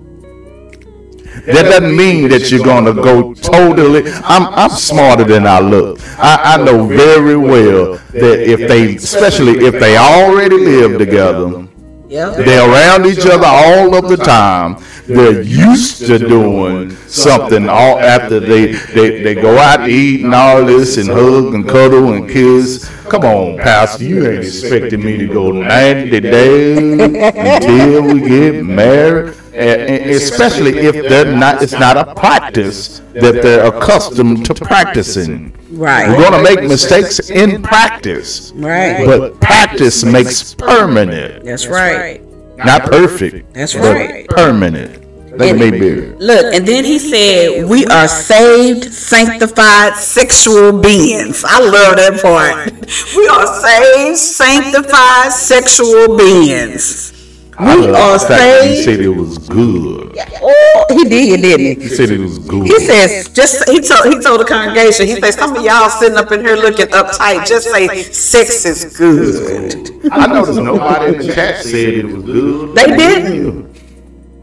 That doesn't mean that you're gonna go totally. I'm I'm smarter than I look. I, I know very well that if they, especially if they already live together, they're around each other all of the time. They're used to doing something all after they, they, they go out to eat and all this and hug and cuddle and kiss. Come on, Pastor, you ain't expecting me to go 90 days until we get married. And, especially if they're not, it's not a practice that they're accustomed to practicing. Right. We're gonna make mistakes in practice, Right. but practice makes permanent. That's right. Not perfect. That's but right. Permanent. Let me be. Look, and then he said, "We are saved, sanctified, sexual beings." I love that part. [laughs] We are saved, sanctified, sexual beings. I We love are the fact that He said it was good. Oh, he did, didn't He he? said it was good. He says, just he told he told the congregation, he said, some of y'all sitting up in here looking uptight, just say sex is good. I noticed nobody in the chat said it was good. They didn't.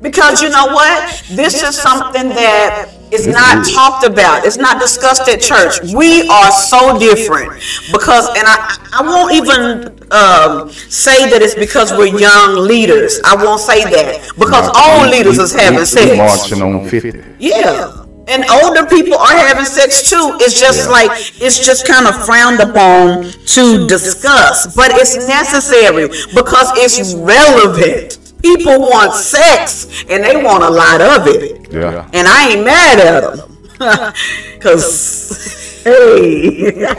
Because you know what? This is something that is not talked about. It's not discussed at church. We are so different. Because, and I, I won't even um, say that it's because we're young leaders. I won't say that. Because old leaders is having sex. marching on 50. Yeah. And older people are having sex too. It's just like it's just kind of frowned upon to discuss, but it's necessary because it's relevant. People want sex and they want a lot of it. Yeah. And I ain't mad at them. [laughs] [laughs] Cause hey, [laughs]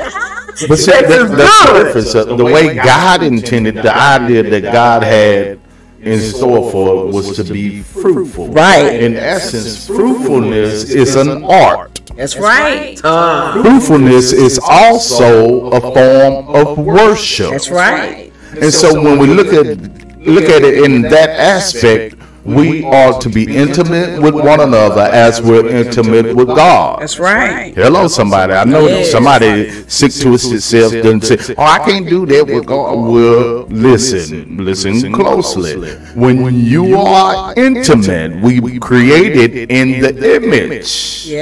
But see, Sex that, is the good. difference. Uh, The way God intended, the idea that God had in store for it was to be fruitful. Right. In essence, fruitfulness is an art. That's right. Uh, Fruitfulness is also a form of worship. that's right. And so when we look at look at it in that aspect, we are to be intimate with one another as we're intimate with God. That's right. Hello, somebody. I know Yes. somebody sick twisted self doesn't say, "Oh, I can't do that with God." Well, listen, listen closely. When you are intimate, we created in the image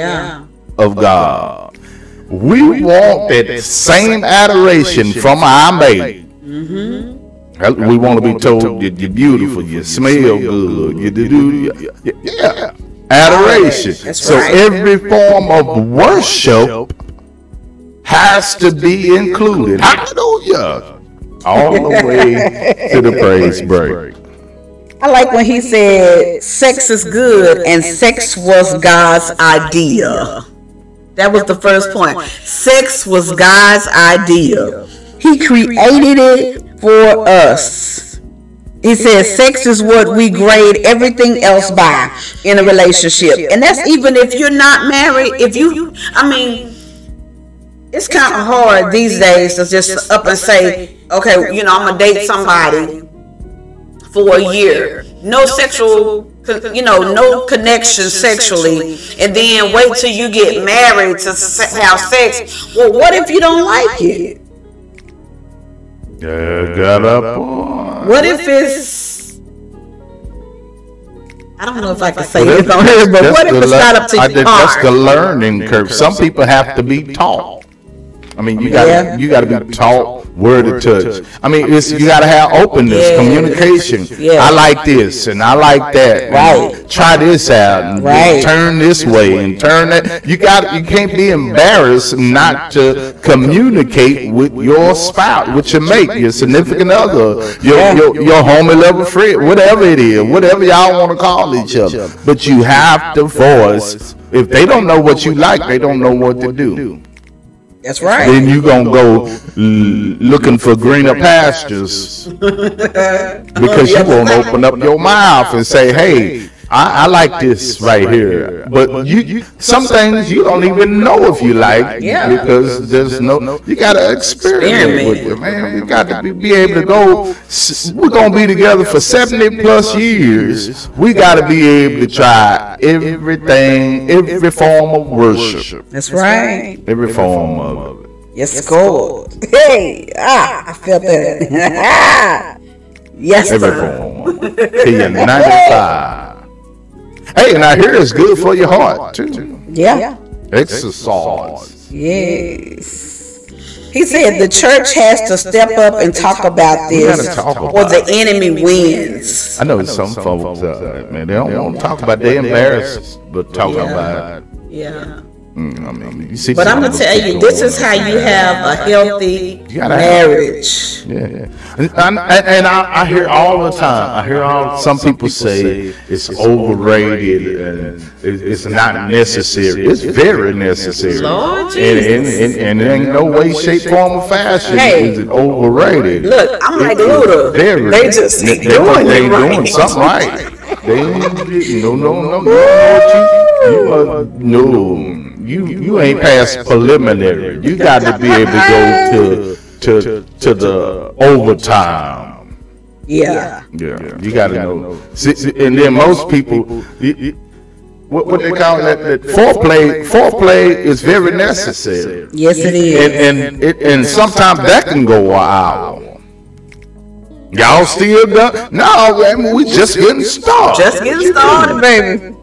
of God. We want that same adoration from our mate. We want to be told that you're beautiful, you smell good, you do, yeah, yeah. adoration. That's So right. every form of worship has to be included. Hallelujah! [laughs] All the way to the [laughs] praise break. I like when he said sex is good and sex was God's idea. That was the first point. Sex was God's idea. He created it for us. He says sex is what we grade everything else by in a relationship. And that's even if you're not married. If you, I mean, it's kind of hard these days to just up and say, okay, you know, I'm going to date somebody for a year. No sexual, you know, no connection sexually, and then wait till you get married to have sex. Well, what if you don't like it? Yeah, got up on. What if it's I don't know if I can say it on here, but what if it's le- not up to I your think That's the learning curve. Some people have to be taught. I mean, you got Yeah. to you got to be taught where to touch. I mean, it's you got to have openness, Yeah. communication. Yeah. I like this and I like that. Right. Try this out. And Right. Turn this way and turn that. You got. You can't be embarrassed not to communicate with your spouse, with your mate, your significant other, your your, your homie level friend, whatever it is, whatever y'all want to call each other. But you have to voice. If they don't know what you like, they don't know what to do That's right. then you gonna go looking for greener pastures. because you won't open up your mouth and say, "Hey, I, I like this right here." But you, you, some things you don't even know if you like Yeah. because there's no. You gotta experiment with it, man. You got to be, be able to go. We're gonna be together for seventy plus years. We got to be able to try everything, every form of worship, That's right. every form of it. Yes, God. Hey, ah, I felt that. [laughs] yes, Every sir. form. Till [laughs] 95. Hey, and I hear it's good for your heart, too. Yeah. Exercise. Yes. He said the church has to step up and talk about this, talk or the enemy wins. I know some folks, uh, man, they don't want to talk about they embarrassed, but talking about, Yeah. Mm, I mean, you see But I'm gonna tell you, this is how you have a healthy You have- marriage. Yeah, yeah. And, and, and I, I hear all the time. I hear all some people say it's overrated and it's not necessary. It's very necessary. Lord and, and, and, and in no way, shape, form, or fashion Hey. is it overrated. Look, I'm like Luda. Very. They just they, ain't doing they it right. doing something right. They ain't- no no no no. You, you must, no. You you ain't past preliminary. You got to be able to go to to to the overtime. Yeah. Yeah, you got to know. See, see, and then most people, you- you- what, what they call that, that foreplay. Foreplay is very necessary, Yes, it is. and is. and it, and sometimes that can go an hour. Y'all still done? No, man, we just getting started. Just getting started, baby.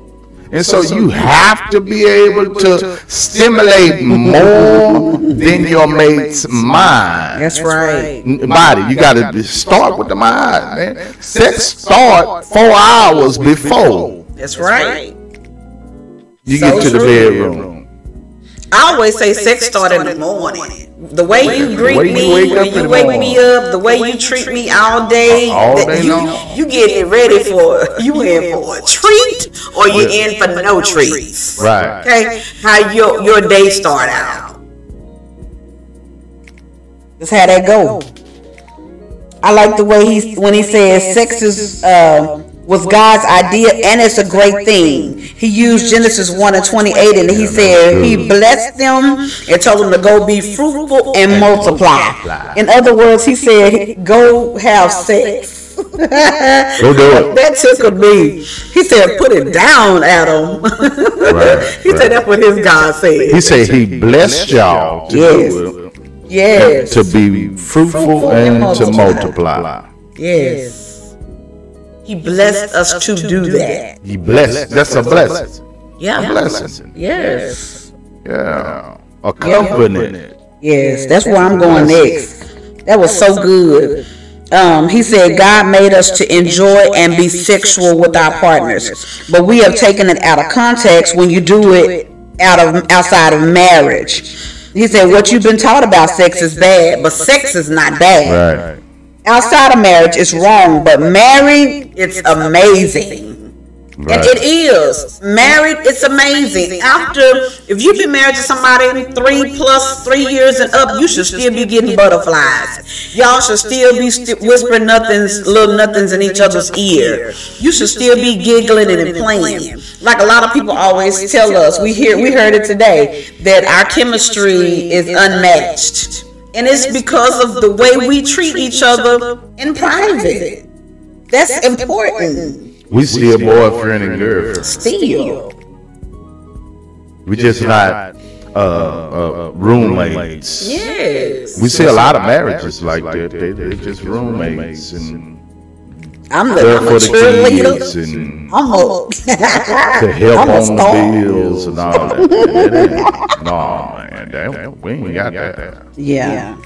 And so you have to be able to stimulate more than your mate's mind. That's right. Body, you got to start with the mind, man. Sex start four hours before That's right. you get to the bedroom. I always say sex start in the morning. The way you greet way you me, wake you wake me up, the way you treat me all day, All day you, long. you getting ready for [laughs] you in for a treat or you in for no treats. Right. Okay, how your your day start out. That's how that go. I like the way he when he says sex is uh, was God's idea and it's a great thing. He used Genesis 1 and 28 and he said he blessed them and told them to go be fruitful and multiply. In other words, he [laughs] said go have sex. [laughs] Go do it. That tickled me. He said, "Put it down, Adam." [laughs] He said that's what his God said. He said he blessed y'all to, Yes. do it, Yes. to be fruitful and to multiply. Yes. He blessed us to do that. He blessed. That's a blessing. A Yeah. blessing. Yes. Yeah. A covenant. Yes. That's where I'm going next. That was so good. Um, he said God made us to enjoy and be sexual with our partners, but we have taken it out of context when you do it out of outside of marriage. He said what you've been taught about sex is bad, but sex is not bad. Right. Outside of marriage it's wrong but married it's amazing. and it is. Married it's amazing. After if you've been married to somebody three plus three years and up you should still be getting butterflies. Y'all should still be st- whispering nothings little nothings in each other's ear. You should still be giggling and playing. Like a lot of people always tell us we hear we heard it today that our chemistry is unmatched and it's because of the way we treat each other in private. That's important. We still boyfriend and girlfriend. Still. We just not uh, uh, roommates. Yes. We see a lot of marriages like that. They, they're just roommates and I'm the, there I'm for a the cheerleader. kids and I'm a, to help I'm on the bills and all that. That ain't- no, man, that, we ain't got that. Yeah.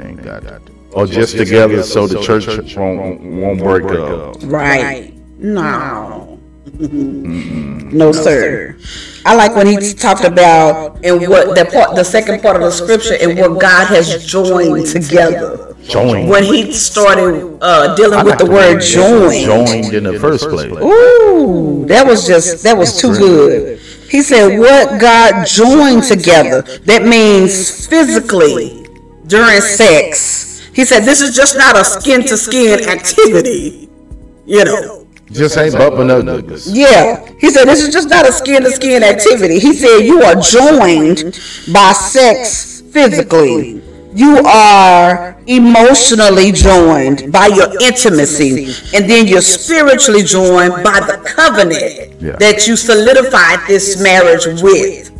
Ain't got that. Or just together so the church won't won't break up. Right. No. No, sir. I like when he talked about and what the part, the second part of the scripture, and what God has joined together. Joined. When he started uh, dealing I with the word joined. Joined in the first place. Ooh, that was just that was too good. He said, "What God joined together." That means physically during sex. He said, "This is just not a skin to skin activity." You know. Just ain't bumping up niggas. Yeah. He said, "This is just not a skin to skin activity." He said, "You are joined by sex physically." You are emotionally joined by your intimacy, and then you're spiritually joined by the covenant Yeah. that you solidified this marriage with.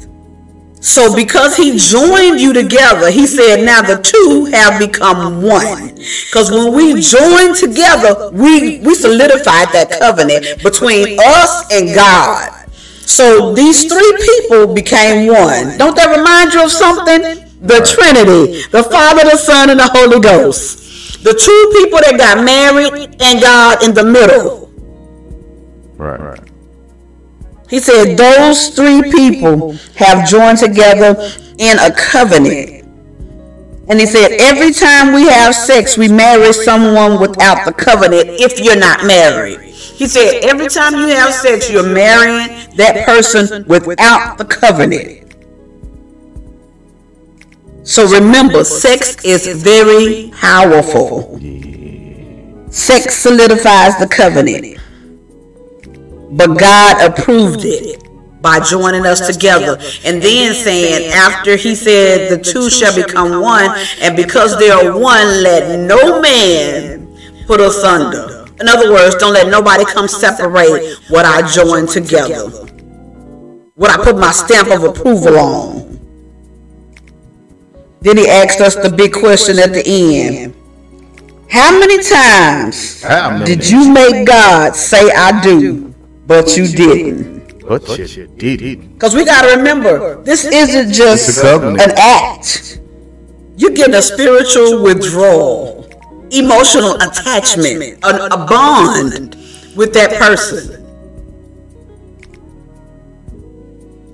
So, because he joined you together, he said, now the two have become one. Because when we join together, we, we solidified that covenant between us and God. So, these three people became one. Don't that remind you of something? The Trinity, the Father, the Son, and the Holy Ghost. The two people that got married and God in the middle. Right, right. He said those three people have joined together in a covenant. And he said every time we have sex, we marry someone without the covenant if you're not married. He said every time you have sex, you're marrying that person without the covenant. So remember, sex is very powerful. Sex solidifies the covenant. But God approved it by joining us together. And then saying, after he said, the two shall become one, and because they are one, let no man put us under. In other words, don't let nobody come separate what I joined together. What I put my stamp of approval on. Then he asked us the big question at the end. How many times How many? did you make God say I do, but you didn't? But you didn't. Because we got to remember, this isn't just It's a covenant. an act. You're getting a spiritual withdrawal, emotional attachment, a, a bond with that person.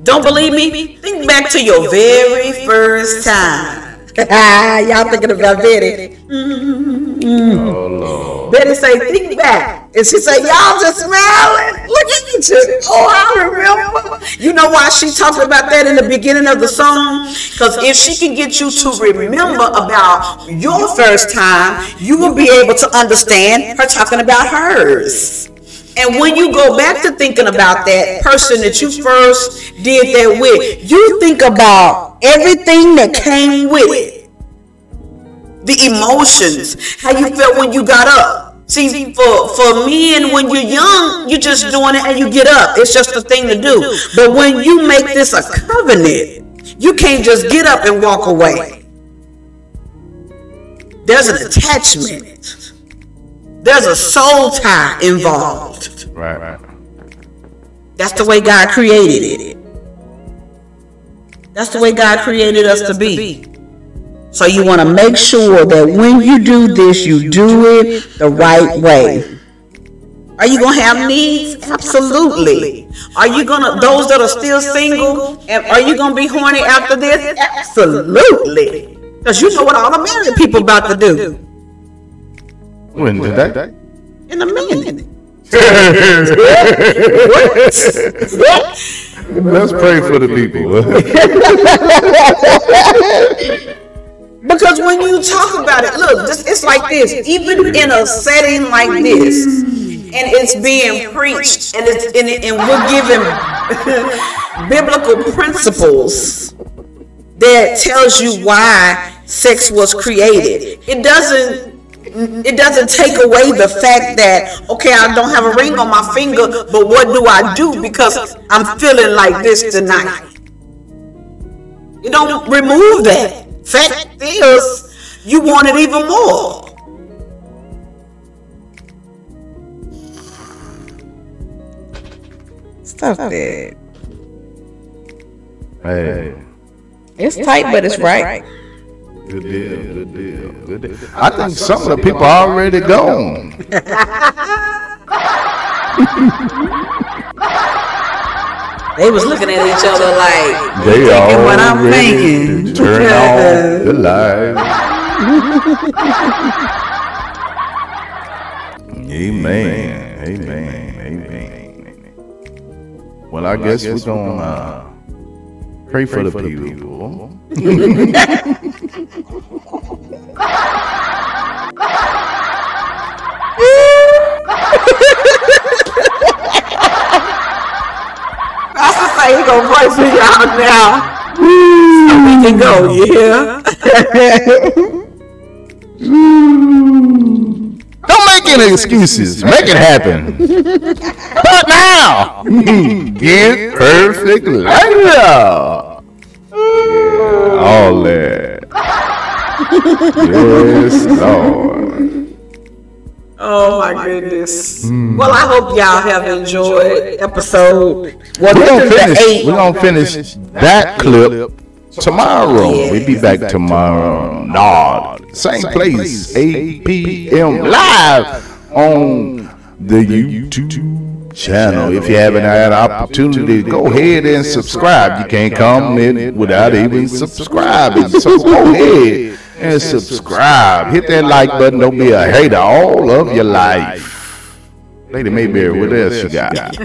Don't believe me? Think back to your very first time. Ah, y'all thinking about Betty? Oh mm-hmm. Lord. Betty say, think back And she said, Y'all just smiling. Look at you. Oh, I remember. You know why she talked about that in the beginning of the song? Because if she can get you to remember about your first time, you will be able to understand her talking about hers. And when you go back to thinking about that person that you first did that with, you think about everything that came with it. The emotions, how you felt when you got up. See, for, for men, when you're young, you're just doing it and you get up. It's just a thing to do. But when you make this a covenant, you can't just get up and walk away. There's an attachment. There's a soul tie involved. Right, right. That's the way God created it. That's the way God created us to be. So you want to make sure that when you do this, you do it the right way. Are you gonna have needs? Absolutely. Are you gonna those that are still single? And are you gonna be horny after this? Absolutely. Because you know what all the married people about to do When today? in a minute. [laughs] Let's pray for the people. [laughs] Because when you talk about it, look, this, it's like this. Even in a setting like this, and it's being preached, and it's and, and we're given [laughs] biblical principles that tells you why sex was created. It doesn't. It doesn't take away the fact that okay, I don't have a ring on my finger, but what do I do because I'm feeling like this tonight? You don't remove that. Fact is, you want it even more. Stop that. hey, It's tight, but it's right. Good deal, good deal, good deal. I think some of the people are already gone. They was looking at each other like They thinking what I'm already thinking. turn [laughs] on the light. Amen. Amen. Amen. Well, I guess we're gonna uh, pray for the people. Pastor say he gonna for y'all now. So we can go, hear? Don't make any excuses. Make it happen. But now, [laughs] get perfect light. All that. Yes, Lord. Oh my oh goodness. Hmm. Well, I hope y'all have enjoyed episode. Well, We're gonna this is the finish. We're gonna finish that clip tomorrow. We'll be back tomorrow. Nah, same place, 8 p.m. live on the YouTube channel. If you haven't had an opportunity, go ahead and subscribe. You can't come in without even subscribing. So go ahead and subscribe. Hit that like button. Don't be a hater all of your life. Lady Mayberry, what else you got? [laughs]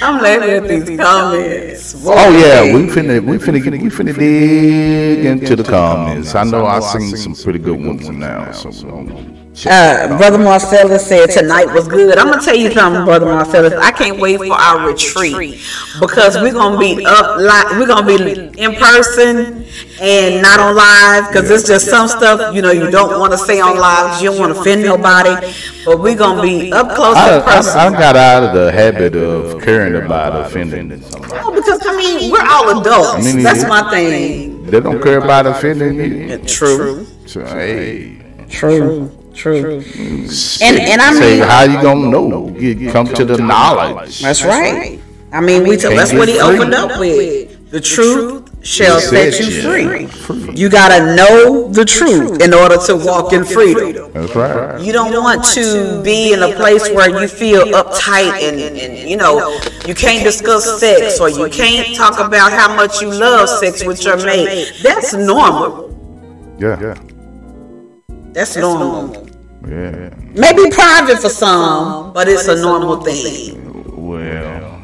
I'm laughing at these comments. Oh yeah, we finna we finna get we finna dig into the comments. I know I seen some pretty good ones now. So we gonna check Uh, it out. Brother Marcellus said tonight was good. I'm gonna tell you something, Brother Marcellus. I can't wait for our retreat because we're gonna be up live. We're gonna be in person and not on live because it's just some stuff you know you don't want to say on live. You don't want to offend nobody, but we're gonna be up close I, and I, I got out of the habit of caring about offending somebody. Oh, because I mean we're all adults. I mean, That's my thing. They don't care about offending you. True. So, hey, True. True. And and I say mean how you gonna know? You come to the knowledge. That's right. I mean, we Can't that's get what he free. opened up with. The truth shall set you you free. You gotta know the truth in order to walk in freedom. That's right. You don't want to be in a place where you feel uptight and, and you know you can't discuss sex or you can't talk about how much you love sex with your mate. That's normal. Yeah. Yeah. That's normal. Yeah. Maybe private for some, but it's a normal thing. Well.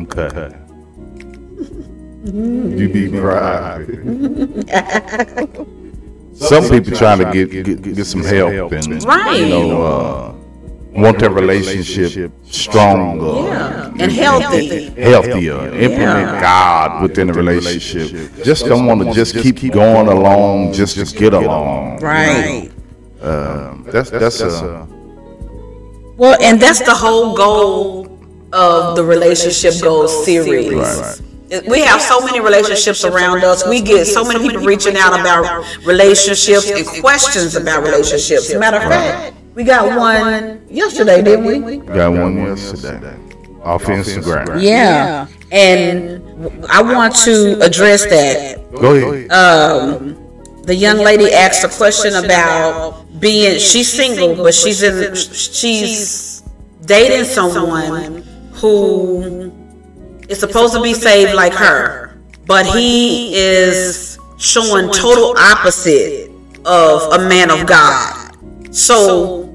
Okay. [laughs] You be private. [laughs] Some people trying to get get, get some help and Right. you know uh, want their relationship stronger, Yeah, and healthy. healthier, implement God within the relationship. Just don't want to just keep going along just to get along. Right. Um, that's that's a Well, and that's the whole goal of the relationship goals series. Right, We have so many relationships around us. We get so many people reaching out about relationships and questions about relationships. Matter of fact, we got one yesterday, didn't we? got one yesterday off Instagram. Yeah. And I want to address that. Go ahead. Um, um, the young lady asked a question about being she's single, but she's in she's dating someone who is supposed to be saved like her, but he is showing total opposite of a man of God. So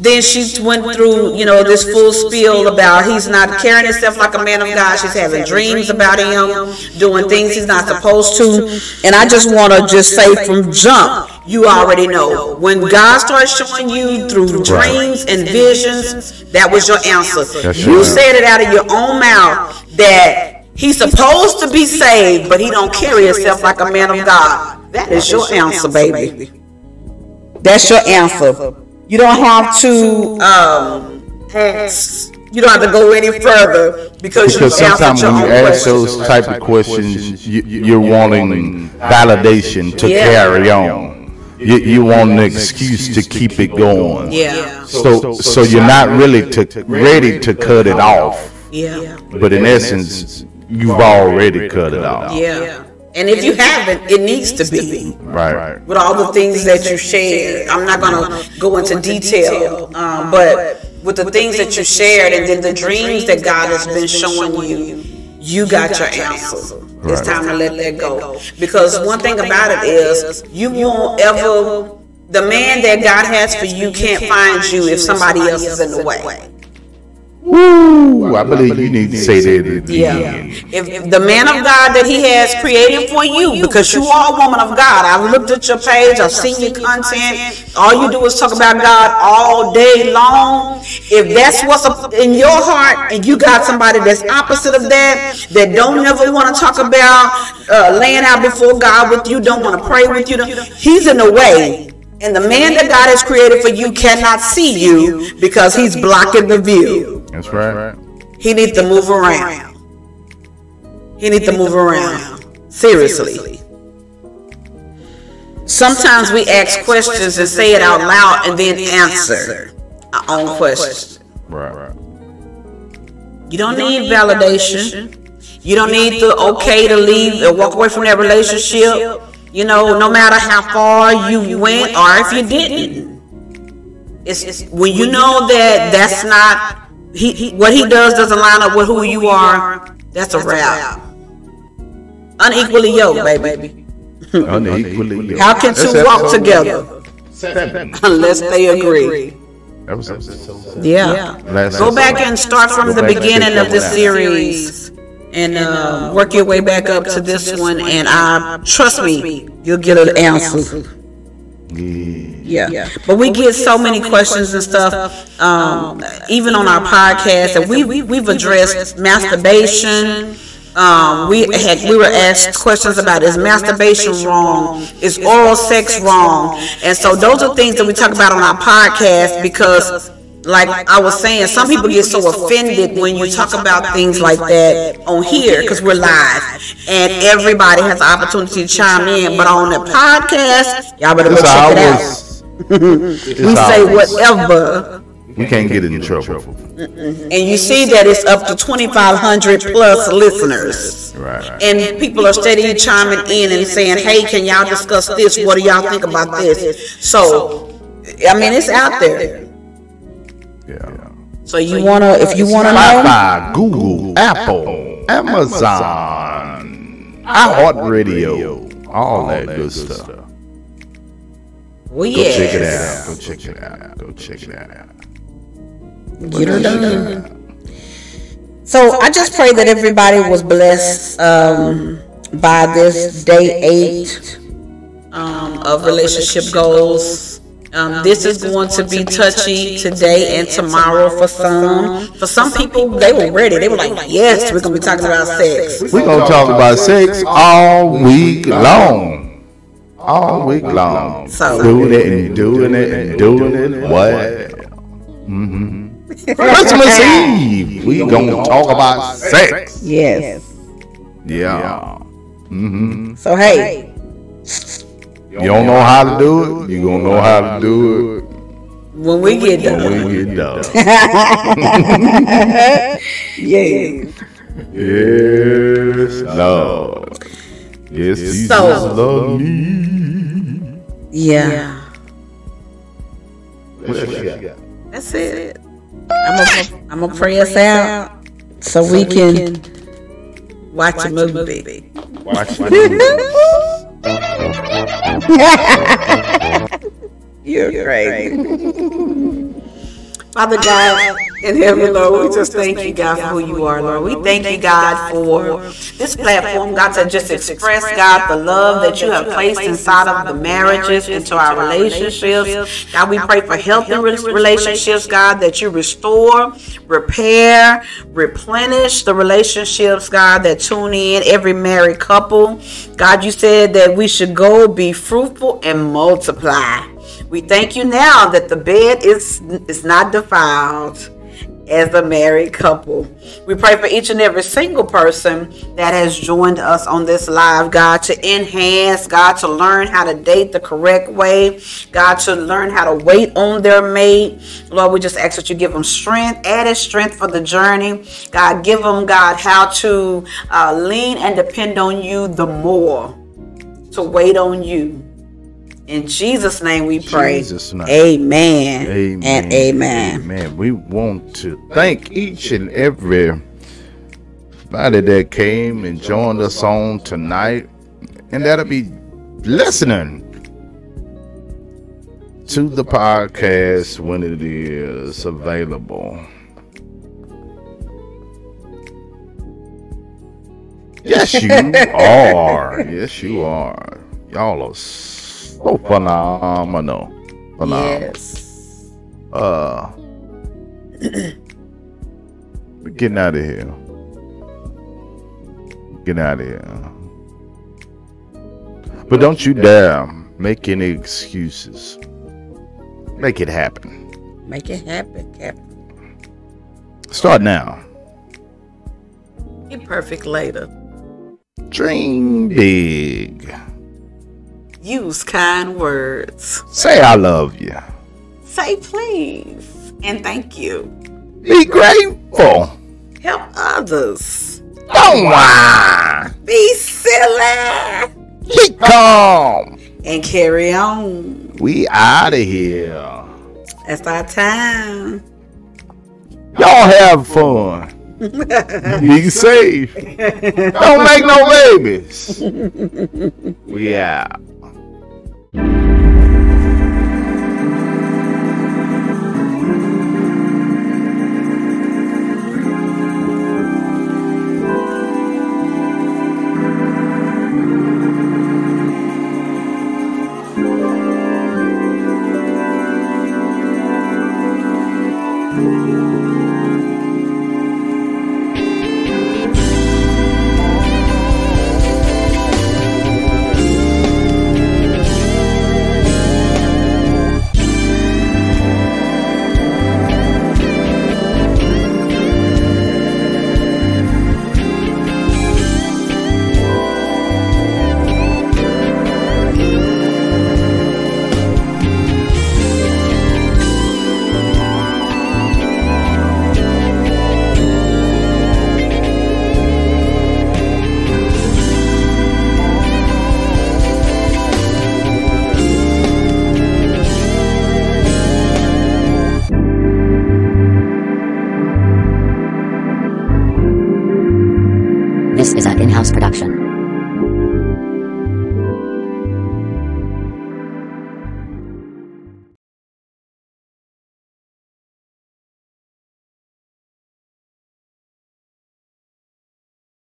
then she went through, you know, this full spiel about he's not carrying himself like a man of God. She's having dreams about him, doing things he's not supposed to. And I just want to just say from jump, you already know when God starts showing you through dreams and visions, that was your answer. You said it out of your own mouth that he's supposed to be saved, but he don't carry himself like a man of God. That is your answer, baby. That's your answer. You don't have to um, ask. You don't have to go any further because, Because you answered sometimes your when you ask questions. those type of questions, you, you're wanting validation to Yeah. carry on. You, you want an excuse to keep it going. Yeah, So, so you're not really to, ready to cut it off, yeah, but in essence, you've already cut it off. yeah. And if you haven't, it needs to be. Right. with all the things that you shared. I'm not gonna go into detail, um, but with the things that you shared and then the dreams that God has been showing you, you got your answer. It's time to let that go. Because one thing about it is, you won't ever. The man that God has for you can't find you if somebody else is in the way. Ooh, I believe you need to say that Yeah. again. If, if the man of God that He has created for you, because you are a woman of God, I've looked at your page, I've seen your content. All you do is talk about God all day long. If that's what's in your heart, and you got somebody that's opposite of that, that don't never want to talk about uh, laying out before God with you, don't want to pray with you, He's in the way. And the man that God has created for you cannot see you because he's blocking the view. That's right. He needs to move around. He needs to move around. Seriously. Sometimes we ask questions and say it out loud and then answer our own question. Right. You don't need validation. You don't need the okay to leave or walk away from that relationship. You know, no matter how far you went or if you didn't. It's, it's when you know that that's not he, he what he does doesn't line up with who you are. That's a wrap. Unequally yoked, baby. [laughs] Unequally. yoked. How can That's two walk together seven. [laughs] unless they agree? That was episode Yeah. Last Go back and start from the beginning of this that one out. series and uh, work your way back up to this one. And I trust me, you'll get an answer. Yeah. yeah. But we get so many questions and stuff, um, even on our podcast, and we we've addressed masturbation. Um, we had we were asked questions about is masturbation wrong? Is oral sex wrong? And so those are things that we talk about on our podcast because like I was saying, some people get so offended when you talk about things like that on here because we're live and everybody has the opportunity to chime in. But on the podcast, y'all better go It's check it out. [laughs] We say whatever, We can't get in trouble. and you see that it's up to 2,500 plus listeners. Right. And people are steady chiming in and saying, "Hey, can y'all discuss this? What do y'all think about this?" So, I mean, it's out there. Yeah. So you wanna, if you wanna know, Spotify, Google, Apple, Amazon, iHeartRadio, all that good stuff. Oh Go check it out. Go check it out. Go check it out. Get her done. So I just pray that everybody was blessed um, by this day eight um, of relationship goals. Um, this is going to be touchy today and tomorrow for some. For some people, they were ready. They were like, "Yes, we're going to be talking about sex." We're gonna talk about sex all week long. All week long. So- doing it and doing it and doing it. What? hmm Christmas Eve. [laughs] We gonna talk about sex. Yes. Yeah. hmm So hey, You don't know how to do it. You gonna know how to do it when we get done, when we get done. [laughs] [laughs] yeah. Yes, Lord. Yes, Jesus So- love me. Yeah. What else you got? That's it. I'm gonna I'm pray us out so we can watch a movie. Baby. Watch a movie. [laughs] [laughs] You're crazy. [laughs] Father God in heaven, Lord, we just thank you, God, for who you are, Lord. We thank you, God, for this platform, God, to just express, God, the love that you have placed inside of the marriages, into our relationships. God, we pray for healthy relationships, God, that you restore, repair, replenish the relationships, God, that tune in every married couple. God, you said that we should go be fruitful and multiply. We thank you now that the bed is is not defiled as a married couple. We pray for each and every single person that has joined us on this live, God, to enhance, God, to learn how to date the correct way, God, to learn how to wait on their mate. Lord, we just ask that you give them strength, added strength for the journey. God, give them, God, how to uh, lean and depend on you the more, to wait on you. In Jesus' name we pray. Jesus' name. Amen. Amen. And amen. Amen. We want to thank each and every body that came and joined us on tonight, and that'll be listening to the podcast when it is available. Yes, you [laughs] are. Yes, you are. Y'all are so phenomenal. Phenomenal. Yes. Uh, we're [clears throat] getting out of here. Get out of here. But don't you dare make any excuses. Make it happen. Make it happen, Captain. Start now. Be perfect later. Dream big. Use kind words. Say I love you. Say please and thank you. Be grateful. Help others. Don't whine. Be silly. Be calm. And carry on. We out of here. That's our time. Y'all have fun. [laughs] Be safe. Don't make no babies. [laughs] We out. This is